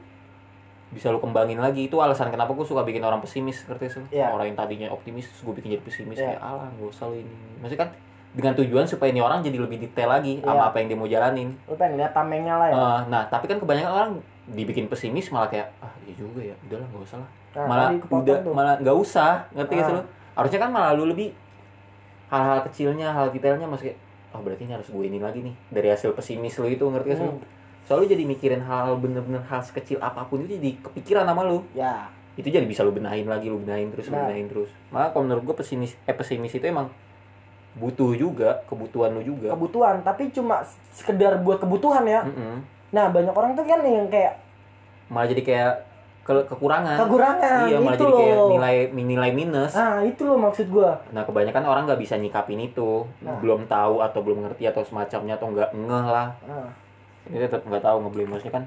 bisa lu kembangin lagi itu alasan kenapa gue suka bikin orang pesimis ngerti sih? Iya. Orang yang tadinya optimis gue bikin jadi pesimis Iya. kayak alah gak usah lu ini. Maksudnya kan dengan tujuan supaya ini orang jadi lebih detail lagi Iya. sama apa yang dia mau jalanin. lu pengen lihat tamengnya lah ya Eh, nah tapi kan kebanyakan orang dibikin pesimis malah kayak ah iya juga ya udahlah gak usah lah Nah, malah udah tuh. malah nggak usah ngerti gak sih Ah. lu harusnya kan malah lu lebih hal-hal kecilnya hal detailnya masih oh berarti ini harus gue ini lagi nih dari hasil pesimis lu itu ngerti gak sih lu Hmm. soalnya jadi mikirin hal bener-bener hal sekecil apa pun itu jadi kepikiran sama lu ya itu jadi bisa lu benahin lagi lu benahin terus lu Nah. benahin terus maka kalau menurut gue pesimis eh pesimis itu emang butuh juga kebutuhan lu juga kebutuhan tapi cuma sekedar buat kebutuhan ya Mm-mm. nah banyak orang tuh kan yang kayak malah jadi kayak ke- kekurangan kekurangan iya malah itu jadi kayak loh nilai nilai minus nah itu loh maksud gua Nah kebanyakan orang nggak bisa nyikapin itu, Nah. belum tahu atau belum ngerti atau semacamnya atau nggak ngeh lah. nah, Ini tetap nggak tahu ngebeli maksudnya kan.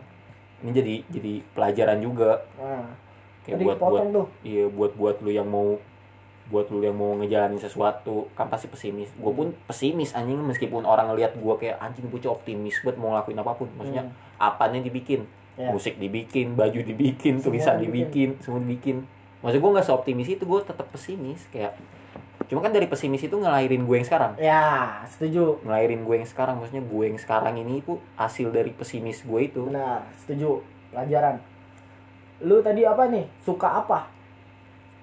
Ini jadi jadi pelajaran juga nah. kayak tadi buat buat tuh iya buat buat lu yang mau buat lu yang mau ngejalanin sesuatu kan pasti pesimis. Gue pun pesimis anjing meskipun orang ngelihat gue kayak anjing bocah optimis buat mau ngelakuin apa pun. Maksudnya Hmm. apanya dibikin, Ya. musik dibikin, baju dibikin, tulisan dibikin. dibikin, semua dibikin. Maksud gue nggak seoptimis itu, gue tetap pesimis kayak. Cuma kan dari pesimis itu ngelahirin gue yang sekarang. ya setuju. Ngelahirin gue yang sekarang maksudnya gue yang sekarang ini itu hasil dari pesimis gue itu. Benar setuju. Pelajaran. Lu tadi apa nih? Suka apa?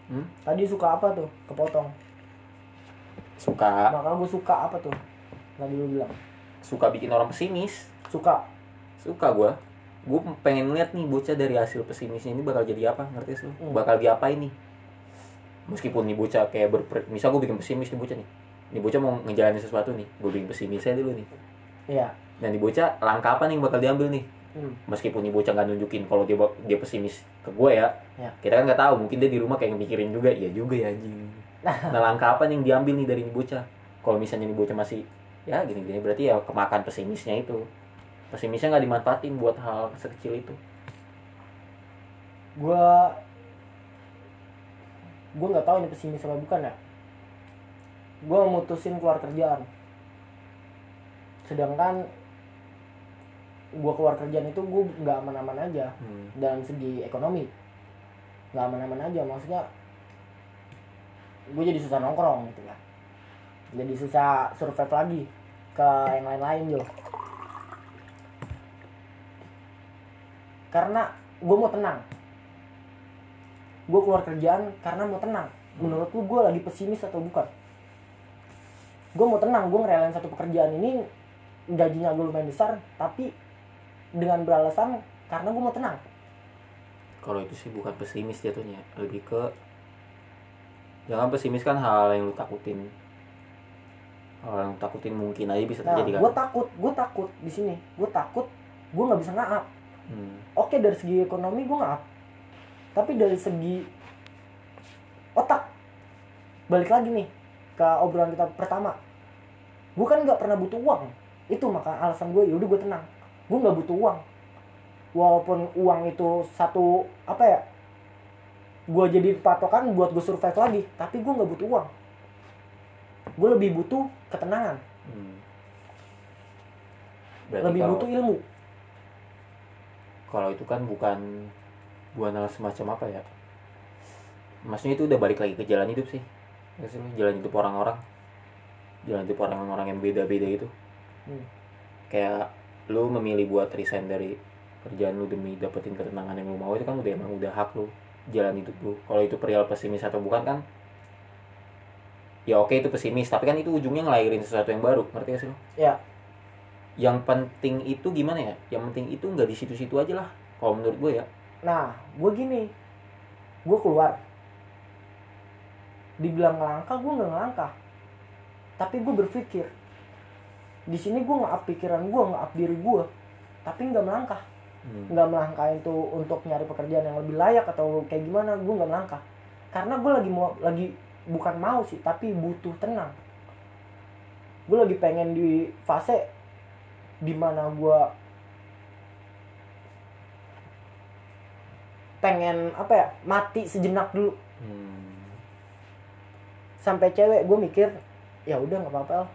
Hmm? tadi suka apa tuh? Kepotong. Suka. Maka gue suka apa tuh? Tadi lu bilang. Suka bikin orang pesimis. Suka. Suka gue gue pengen lihat nih bocah dari hasil pesimisnya ini bakal jadi apa ngerti sih? Hmm. bakal diapain nih meskipun nih bocah kayak berper misal gue bikin pesimis nih bocah nih nih bocah mau ngejalanin sesuatu nih gue bikin pesimisnya dulu nih iya dan nih bocah langkah apa nih yang bakal diambil nih hmm. meskipun nih bocah nggak nunjukin kalau dia dia pesimis ke gue ya, Ya. kita kan nggak tahu mungkin dia di rumah kayak mikirin juga iya juga ya anjing nah langkah apa nih yang diambil nih dari nih bocah kalau misalnya nih bocah masih ya gini gini berarti ya kemakan pesimisnya itu pesimisnya nggak dimanfaatin buat hal sekecil itu. Gue gue nggak tahu ini pesimis apa bukan ya. Gue mutusin keluar kerjaan. Sedangkan gue keluar kerjaan itu gue nggak aman-aman aja. Hmm. dalam segi ekonomi. Nggak aman-aman aja maksudnya gue jadi susah nongkrong gitu kan jadi susah survive lagi ke yang lain-lain Jo karena gue mau tenang. Gue keluar kerjaan karena mau tenang. Menurut lu gue lagi pesimis atau bukan? Gue mau tenang gue ngerelain satu pekerjaan ini gajinya gue lumayan besar tapi dengan beralasan karena gue mau tenang. Kalau itu sih bukan pesimis jatuhnya. Lebih ke jangan pesimis kan hal yang lu takutin. Hal yang takutin mungkin aja bisa Nah, terjadi gue kan takut, gue takut di sini. Gue takut, gue nggak bisa ngaap. Hmm. Oke dari segi ekonomi gue ngaap, tapi dari segi otak balik lagi nih. ke obrolan kita pertama. Gue kan nggak pernah butuh uang. Itu maka alasan gue yaudah gue tenang. Gue nggak butuh uang. Walaupun uang itu satu apa ya gue jadi patokan buat gue survive lagi tapi gue nggak butuh uang. Gue lebih butuh ketenangan. Hmm. Berarti lebih kalau, butuh ilmu kalau itu kan bukan hal semacam apa ya. Maksudnya itu udah balik lagi ke jalan hidup sih. Ya sih jalan hidup orang-orang. Jalan hidup orang-orang yang beda-beda itu. Hmm. kayak lu memilih buat resign dari kerjaan lu demi dapetin ketenangan yang lu mau itu kan udah emang udah hak lu jalan hidup lu. Kalau itu perihal pesimis atau bukan kan ya oke itu pesimis. Tapi kan itu ujungnya ngelahirin sesuatu yang baru ngerti gak sih lu? Ya yang penting itu gimana ya? Yang penting itu nggak di situ-situ aja lah kalau menurut gue ya. Nah gue gini. Gue keluar. Dibilang ngelangkah gue nggak ngelangkah. Tapi gue berpikir di sini gue nggak up pikiran gue nggak up diri gue tapi nggak melangkah. Hmm. nggak melangkah itu untuk nyari pekerjaan yang lebih layak atau kayak gimana gue nggak melangkah. Karena gue lagi mau lagi bukan mau sih tapi butuh tenang. Gue lagi pengen di fase di mana gue pengen apa ya mati sejenak dulu. Hmm. sampai cewek gue mikir ya udah nggak apa-apa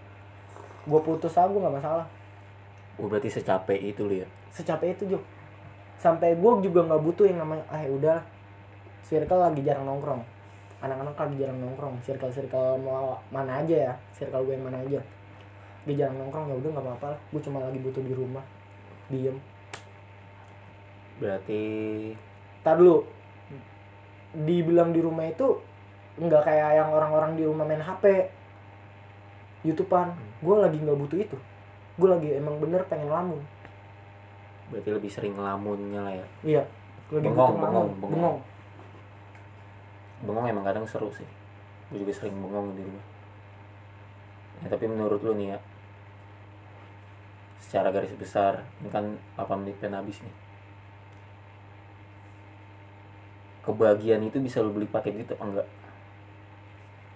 gue putus aja gue nggak masalah. Oh, berarti secapek itu lu ya? Secapek itu Jo. Sampai gue juga nggak butuh yang namanya ah ya udah circle lagi jarang nongkrong. Anak-anak lagi jarang nongkrong. Circle circle mau mana aja ya. Circle gue yang mana aja dia jarang nongkrong ya udah nggak apa-apa lah. Gue cuma lagi butuh di rumah. Diem. Berarti tar dulu. Dibilang di rumah itu nggak kayak yang orang-orang di rumah main HP YouTubean. Gue lagi nggak butuh itu. Gue lagi emang bener pengen lamun. Berarti lebih sering ngelamunnya lah ya? Iya. Lagi Bengong, butuh bengong, bengong. bengong. Bengong emang kadang seru sih. Gue juga sering bengong di rumah. Ya, tapi menurut lu nih ya secara garis besar. Ini kan 8 menit pen habis nih. Kebahagiaan itu bisa lu beli pakai duit apa enggak?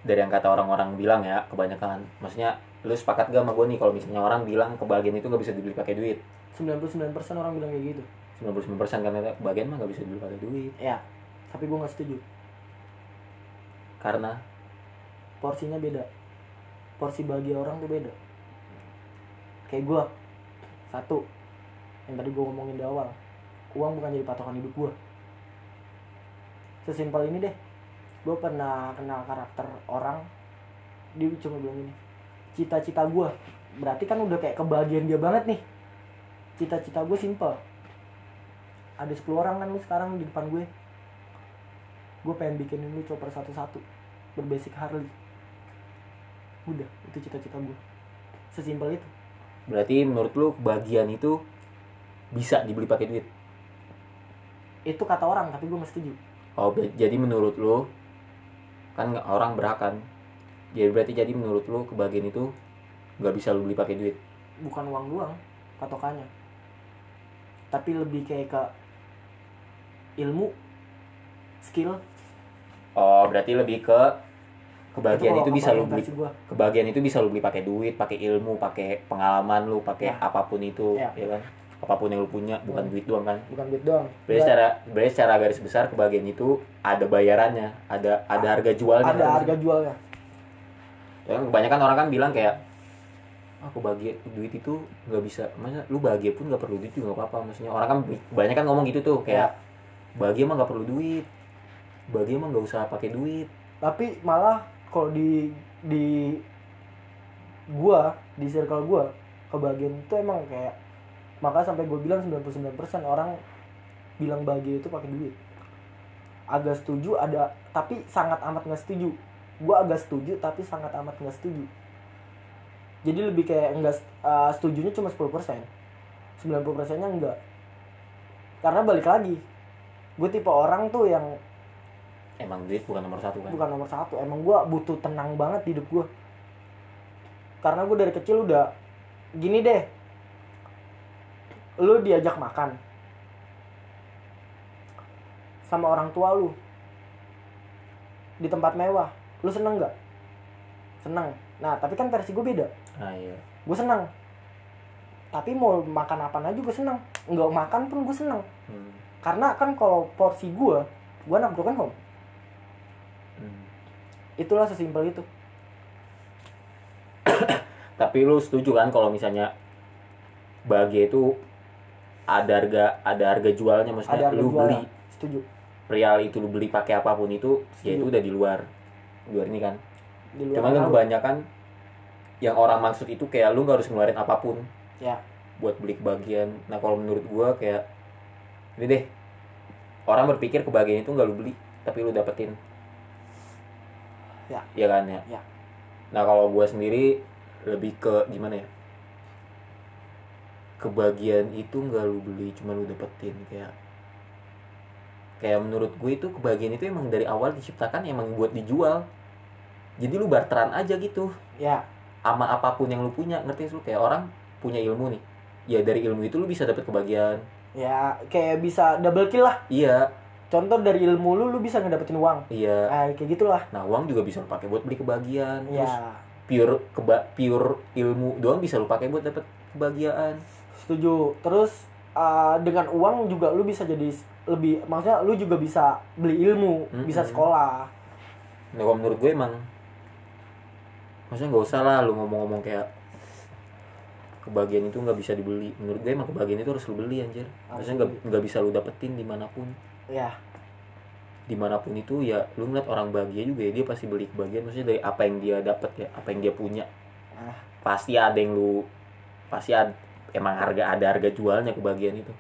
Dari yang kata orang-orang bilang ya kebanyakan. Maksudnya lu sepakat gak sama gue nih kalau misalnya orang bilang kebahagiaan itu gak bisa dibeli pakai duit? 99% orang bilang kayak gitu. 99% kan kata kebahagiaan mah gak bisa dibeli pakai duit. Ya tapi gue nggak setuju. Karena? Porsinya beda. Porsi bahagia orang tuh beda. Kayak gue satu yang tadi gue ngomongin di awal uang bukan jadi patokan hidup gue sesimpel ini deh gue pernah kenal karakter orang dia cuma bilang ini cita-cita gue berarti kan udah kayak kebahagiaan dia banget nih. Cita-cita gue simple. Ada 10 orang kan lu sekarang di depan gue. Gue pengen bikinin lu chopper satu-satu berbasic Harley. Udah itu cita-cita gue sesimpel itu berarti menurut lu kebahagiaan itu bisa dibeli pakai duit itu kata orang tapi gue setuju Oh, jadi menurut lu kan orang berhak kan? Jadi berarti jadi menurut lu kebahagiaan itu nggak bisa lu beli pakai duit. bukan uang doang patokannya tapi lebih kayak ke ilmu skill Oh, berarti lebih ke kebahagiaan itu, bisa lu beli kebahagiaan itu bisa lu beli pakai duit, pakai ilmu, pakai pengalaman lu, pakai Ya. apa pun itu, Ya. ya kan? Apa pun yang lu punya, bukan Hmm. duit doang kan? bukan duit doang Berarti secara berarti secara garis besar kebahagiaan itu ada bayarannya, ada ada harga jualnya. ada kan? harga jualnya Ya, kan kebanyakan orang kan bilang kayak aku bahagia duit itu nggak bisa masa lu bahagia pun nggak perlu duit juga nggak apa-apa maksudnya orang kan banyak kan ngomong gitu tuh kayak bahagia mah nggak perlu duit bahagia mah nggak usah pakai duit tapi malah kalau di di gua di circle gua kebahagiaan itu emang kayak maka sampai gue bilang 99% orang bilang bahagia itu pakai duit. Agak setuju ada tapi sangat amat nggak setuju. Gua agak setuju tapi sangat amat nggak setuju. Jadi lebih kayak enggak uh, setujunya cuma 10% 90% nya enggak karena balik lagi gue tipe orang tuh yang emang duit bukan nomor satu kan? Bukan nomor satu. Emang gue butuh tenang banget di hidup gue karena gue dari kecil udah gini deh. Lu diajak makan sama orang tua lu di tempat mewah. Lu seneng nggak? Senang nah tapi kan versi gue beda. Ah iya. Gue senang tapi mau makan apa aja gue senang nggak makan pun gue senang hmm. karena kan kalau porsi gue gue anak broken home. Itulah sesimpel itu. Tapi lu setuju kan kalau misalnya bahagia itu ada harga ada harga jualnya? Ada maksudnya harga lu jualnya. beli setuju. real itu lu beli pakai apa pun itu ya Setuju. itu udah di luar di luar ini kan. Di luar cuman kan kebanyakan yang orang maksud itu kayak lu nggak harus ngeluarin apa pun ya. buat beli kebahagiaan. Nah kalau menurut gua kayak ini deh orang berpikir kebahagiaan itu nggak lu beli tapi lu dapetin Ya. Iya kan ya? Ya. nah kalau gua sendiri lebih ke gimana ya? Kebahagiaan itu nggak lu beli cuma lu dapetin kayak kayak menurut gue itu kebahagiaan itu emang dari awal diciptakan emang buat dijual. Jadi lu barteran aja gitu. Ya. Sama apa pun yang lu punya ngerti lu? Kayak orang punya ilmu nih. Ya dari ilmu itu lu bisa dapet kebahagiaan. Ya kayak bisa double kill lah. Iya contoh dari ilmu lu lu bisa ngedapetin uang. Iya. Ah kayak gitulah. Nah uang juga bisa lu pakai buat beli kebahagiaan. Terus ya pure keba pure ilmu doang bisa lu pakai buat dapet kebahagiaan. Setuju. Terus ah, dengan uang juga lu bisa jadi lebih maksudnya lu juga bisa beli ilmu Mm-mm. bisa sekolah. Nah kalau menurut gue emang maksudnya nggak usah lah lu ngomong-ngomong kayak kebahagiaan itu nggak bisa dibeli. Menurut gue emang kebahagiaan itu harus lu beli anjir. Maksudnya nggak bisa lu dapetin di mana pun ya di mana pun itu ya lu ngeliat orang bahagia juga ya dia pasti beli kebahagiaan maksudnya dari apa yang dia dapat ya apa yang dia punya. Ah. Pasti ada yang lu pasti ada emang harga ada harga jualnya kebahagiaan itu.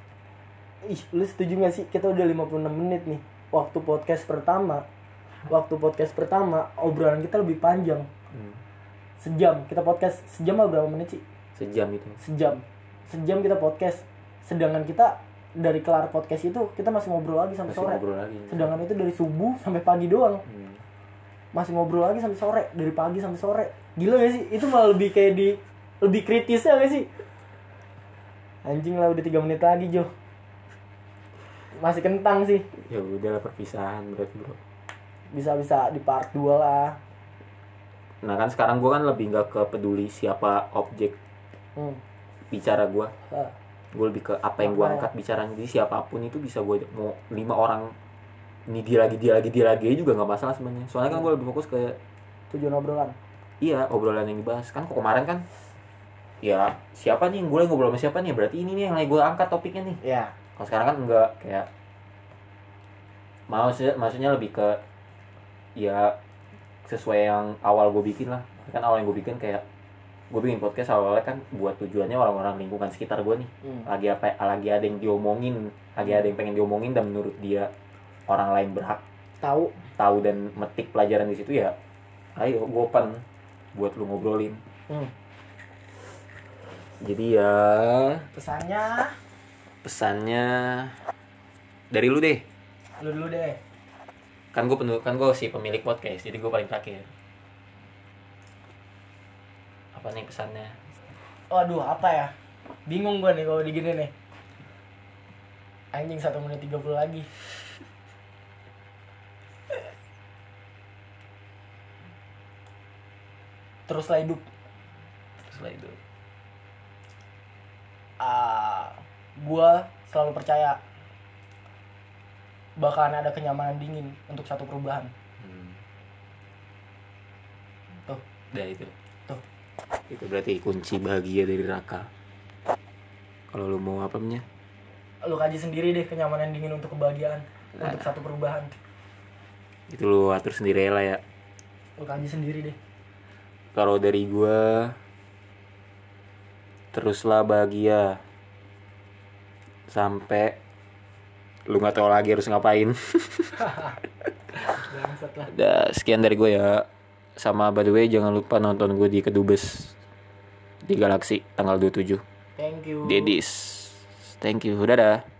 Ih lu setuju gak sih? Kita udah 56 menit nih. Waktu podcast pertama waktu podcast pertama obrolan kita lebih panjang. Hmm. sejam. Kita podcast sejam apa berapa menit sih? Sejam itu. Sejam. Sejam kita podcast. Sedangkan kita dari kelar podcast itu kita masih ngobrol lagi sampai masih sore. ngobrol lagi sedangkan itu dari subuh sampai pagi doang. Hmm. masih ngobrol lagi sampai sore dari pagi sampai sore. Gila gak sih? Itu malah lebih kayak di lebih kritis ya gak sih? Anjing lah udah tiga menit lagi Jo. Masih kentang sih. Ya udah lah perpisahan berarti bro. Bisa bisa di part 2 lah. Nah kan sekarang gue kan lebih nggak ke peduli siapa objek hmm. bicara gue Ah, gue lebih ke apa yang gue angkat bicaranya jadi siapa pun itu bisa gue mau lima orang ini dia lagi dia lagi dia lagi juga nggak masalah sebenarnya. Soalnya kan gue lebih fokus ke tujuan obrolan. Iya obrolan yang dibahas. Kan kok kemarin kan ya siapa nih yang gue ngobrol sama siapa nih? Berarti ini nih yang lagi gue angkat topiknya nih. Ya kalau sekarang kan enggak kayak maksudnya maksudnya lebih ke ya sesuai yang awal gue bikin lah. Kan awal yang gue bikin kayak gue bikin podcast awalnya kan buat tujuannya orang-orang lingkungan sekitar gue nih. Hmm. lagi apa lagi ada yang diomongin lagi ada yang pengen diomongin dan menurut dia orang lain berhak tahu. tahu dan metik pelajaran di situ ya ayo gue open buat lu ngobrolin. Hmm. jadi ya pesannya? pesannya dari lu deh. Lu dulu deh. Kan gue kan gue si pemilik podcast jadi gue paling terakhir apa nih pesannya? Waduh apa ya? Bingung gue nih kalau digini nih. Anjing satu menit 30 lagi. Teruslah hidup. Setelah itu ah gua selalu percaya bakalan ada kenyamanan dingin untuk satu perubahan. Hmm. tuh. Udah itu itu berarti kunci bahagia dari Raka kalau lu mau apa namanya lu kaji sendiri deh kenyamanan dingin untuk kebahagiaan untuk satu perubahan. Itu lu atur sendiri lah ya. Lu kaji sendiri deh. Kalau dari gua teruslah bahagia. Sampai lu nggak tahu lagi harus ngapain. Udah, sekian dari gue ya sama by the way jangan lupa nonton gue di Kedubes di Galaxy tanggal 27 thank you. Dedis. Thank you. Dadah